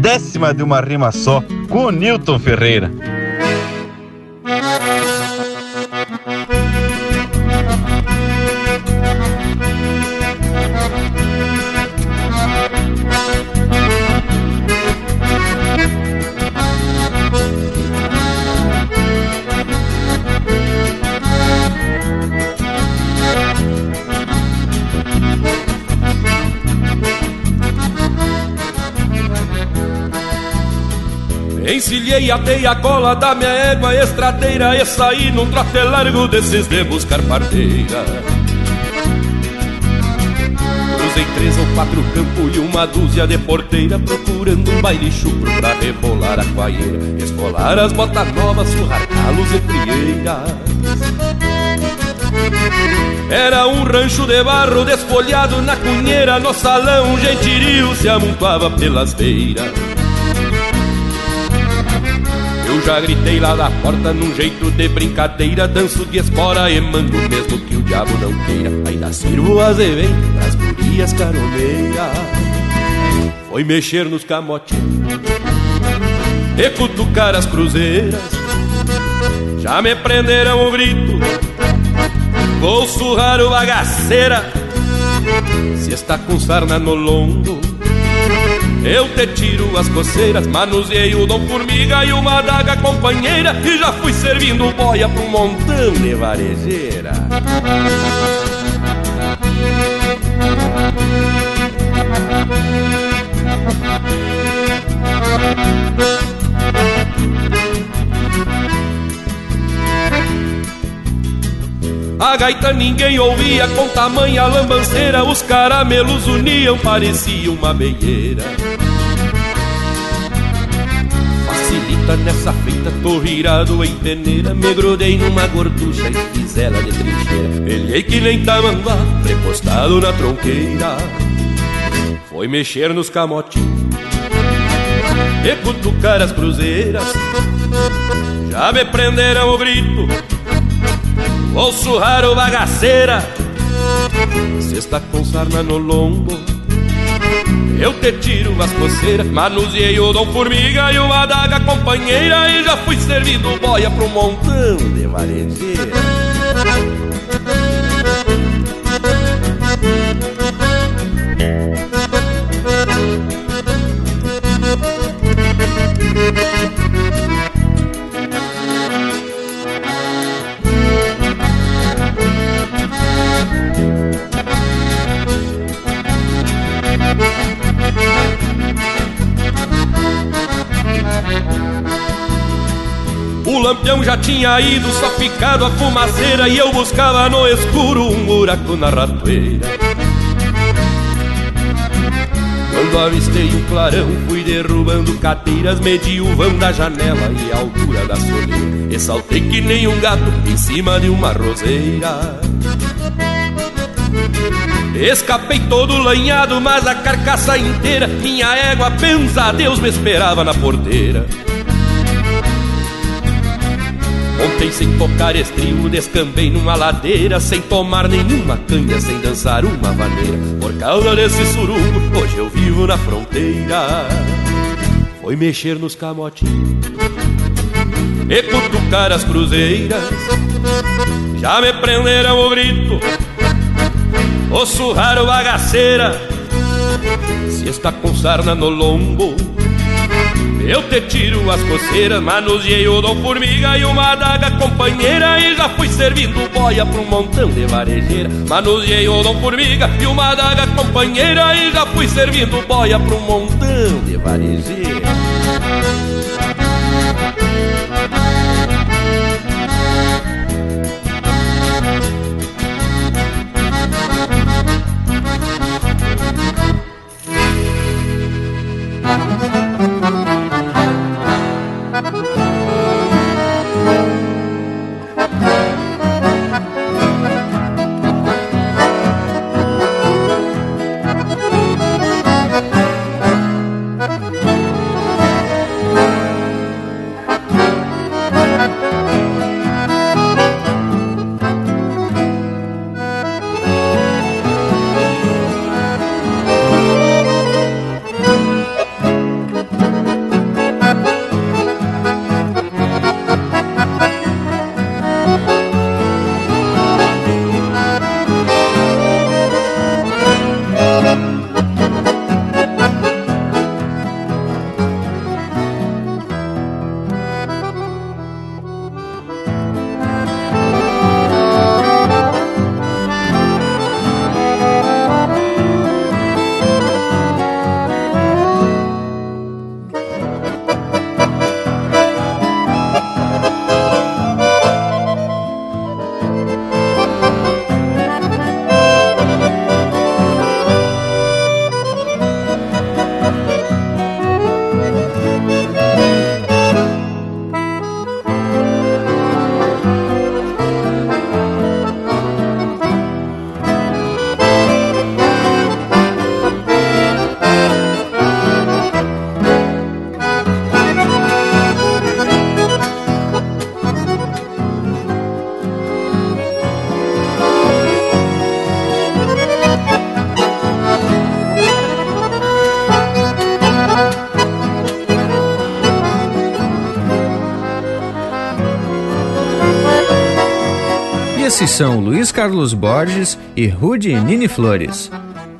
décima de uma rima só, com o Newton Ferreira. Atei a cola da minha égua estradeira E saí num trote largo desses de buscar parteira. Cruzei três ou quatro campos e uma dúzia de porteira Procurando um baile chupro pra rebolar a coaieira Escolar as botas novas, surrar calos e frieiras. Era um rancho de barro desfolhado na cunheira No salão um gentilio se amontoava pelas beiras já gritei lá da porta num jeito de brincadeira Danço de espora e mando mesmo que o diabo não queira. Ainda sirvo as eventos pras gurias caroneiras Foi mexer nos camotinhos E cutucar as cruzeiras. Já me prenderam o grito Vou surrar o bagaceira. Se está com sarna no lombo eu te tiro as coceiras, manuseei o dom formiga e uma daga companheira E já fui servindo boia um montão de varejeira. A gaita ninguém ouvia com tamanha lambanceira Os caramelos uniam, parecia uma beieira Nessa feita, tô virado em peneira. Me grudei numa gorducha e fiz ela de trincheira. Pelhei que nem tamanduá, precostado na tronqueira. Foi mexer nos camotinhos E cutucar as cruzeiras. Já me prenderam o grito Vou surrar o bagaceira. Se está com sarna no lombo Eu te tiro as coceiras Manuseei o dom formiga e uma adaga companheira E já fui servindo boia pro montão de varejeira O lampião já tinha ido, só ficado a fumaceira E eu buscava no escuro um buraco na ratoeira. Quando avistei o clarão, fui derrubando cateiras Medi o vão da janela e a altura da soleira. E saltei que nem um gato em cima de uma roseira. Escapei todo lanhado, mas a carcaça inteira Minha égua, pensa Deus, me esperava na porteira Ontem sem tocar estribo descambei numa ladeira Sem tomar nenhuma canha, sem dançar uma vaneira. Por causa desse surungo, hoje eu vivo na fronteira. Foi mexer nos camotinhos E cutucar as cruzeiras. Já me prenderam o grito ou surrar o bagaceira. Se está com sarna no lombo Eu te tiro as coceiras, manuseei o Dom Formiga e uma adaga companheira. E já fui servindo boia pra um montão de varejeira. Manuseei o Dom Formiga e uma adaga companheira. E já fui servindo boia pra um montão de varejeira Esses são Luiz Carlos Borges e Rudy Nini Flores.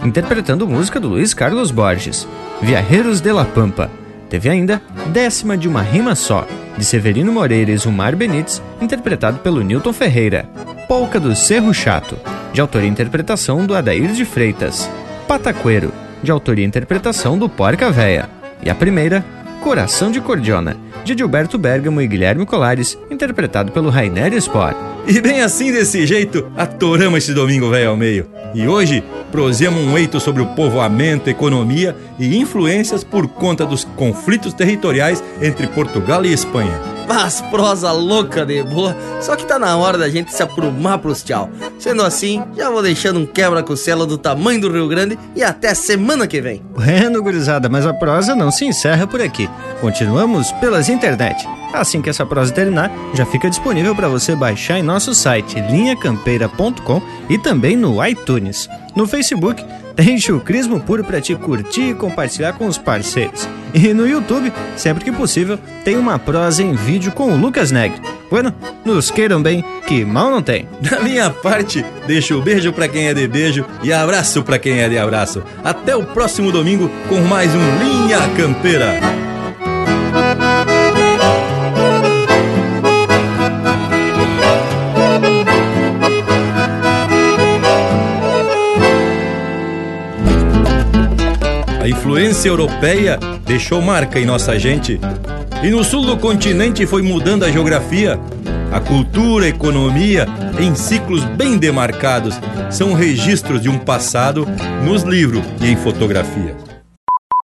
Interpretando música do Luiz Carlos Borges, Viajeros de la Pampa. Teve ainda Décima de uma Rima Só, de Severino Moreira e Zumar Benites, interpretado pelo Newton Ferreira. Polca do Cerro Chato, de autoria e interpretação do Adair de Freitas. Pataqueiro, de autoria e interpretação do Porca Véia. E a primeira, Coração de Cordiona, de Gilberto Bergamo e Guilherme Colares, interpretado pelo Rainer Sport. E bem assim, desse jeito, atoramos esse domingo velho ao meio. E hoje, prosemos um eito sobre o povoamento, economia e influências por conta dos conflitos territoriais entre Portugal e Espanha. Mas prosa louca de boa, só que tá na hora da gente se aprumar pros tchau. Sendo assim, já vou deixando um quebra-costela do tamanho do Rio Grande e até semana que vem. Bueno, gurizada, mas a prosa não se encerra por aqui. Continuamos pelas internet. Assim que essa prosa terminar, já fica disponível para você baixar em nosso site linhacampeira.com e também no iTunes. No Facebook, tem chucrismo puro para te curtir e compartilhar com os parceiros. E no YouTube, sempre que possível, tem uma prosa em vídeo com o Lucas Neg. Bueno, nos queiram bem, que mal não tem. Da minha parte, deixo o beijo para quem é de beijo e abraço para quem é de abraço. Até o próximo domingo com mais um Linha Campeira. Influência europeia deixou marca em nossa gente. E no sul do continente foi mudando a geografia. A cultura, a economia, em ciclos bem demarcados, são registros de um passado nos livros e em fotografia.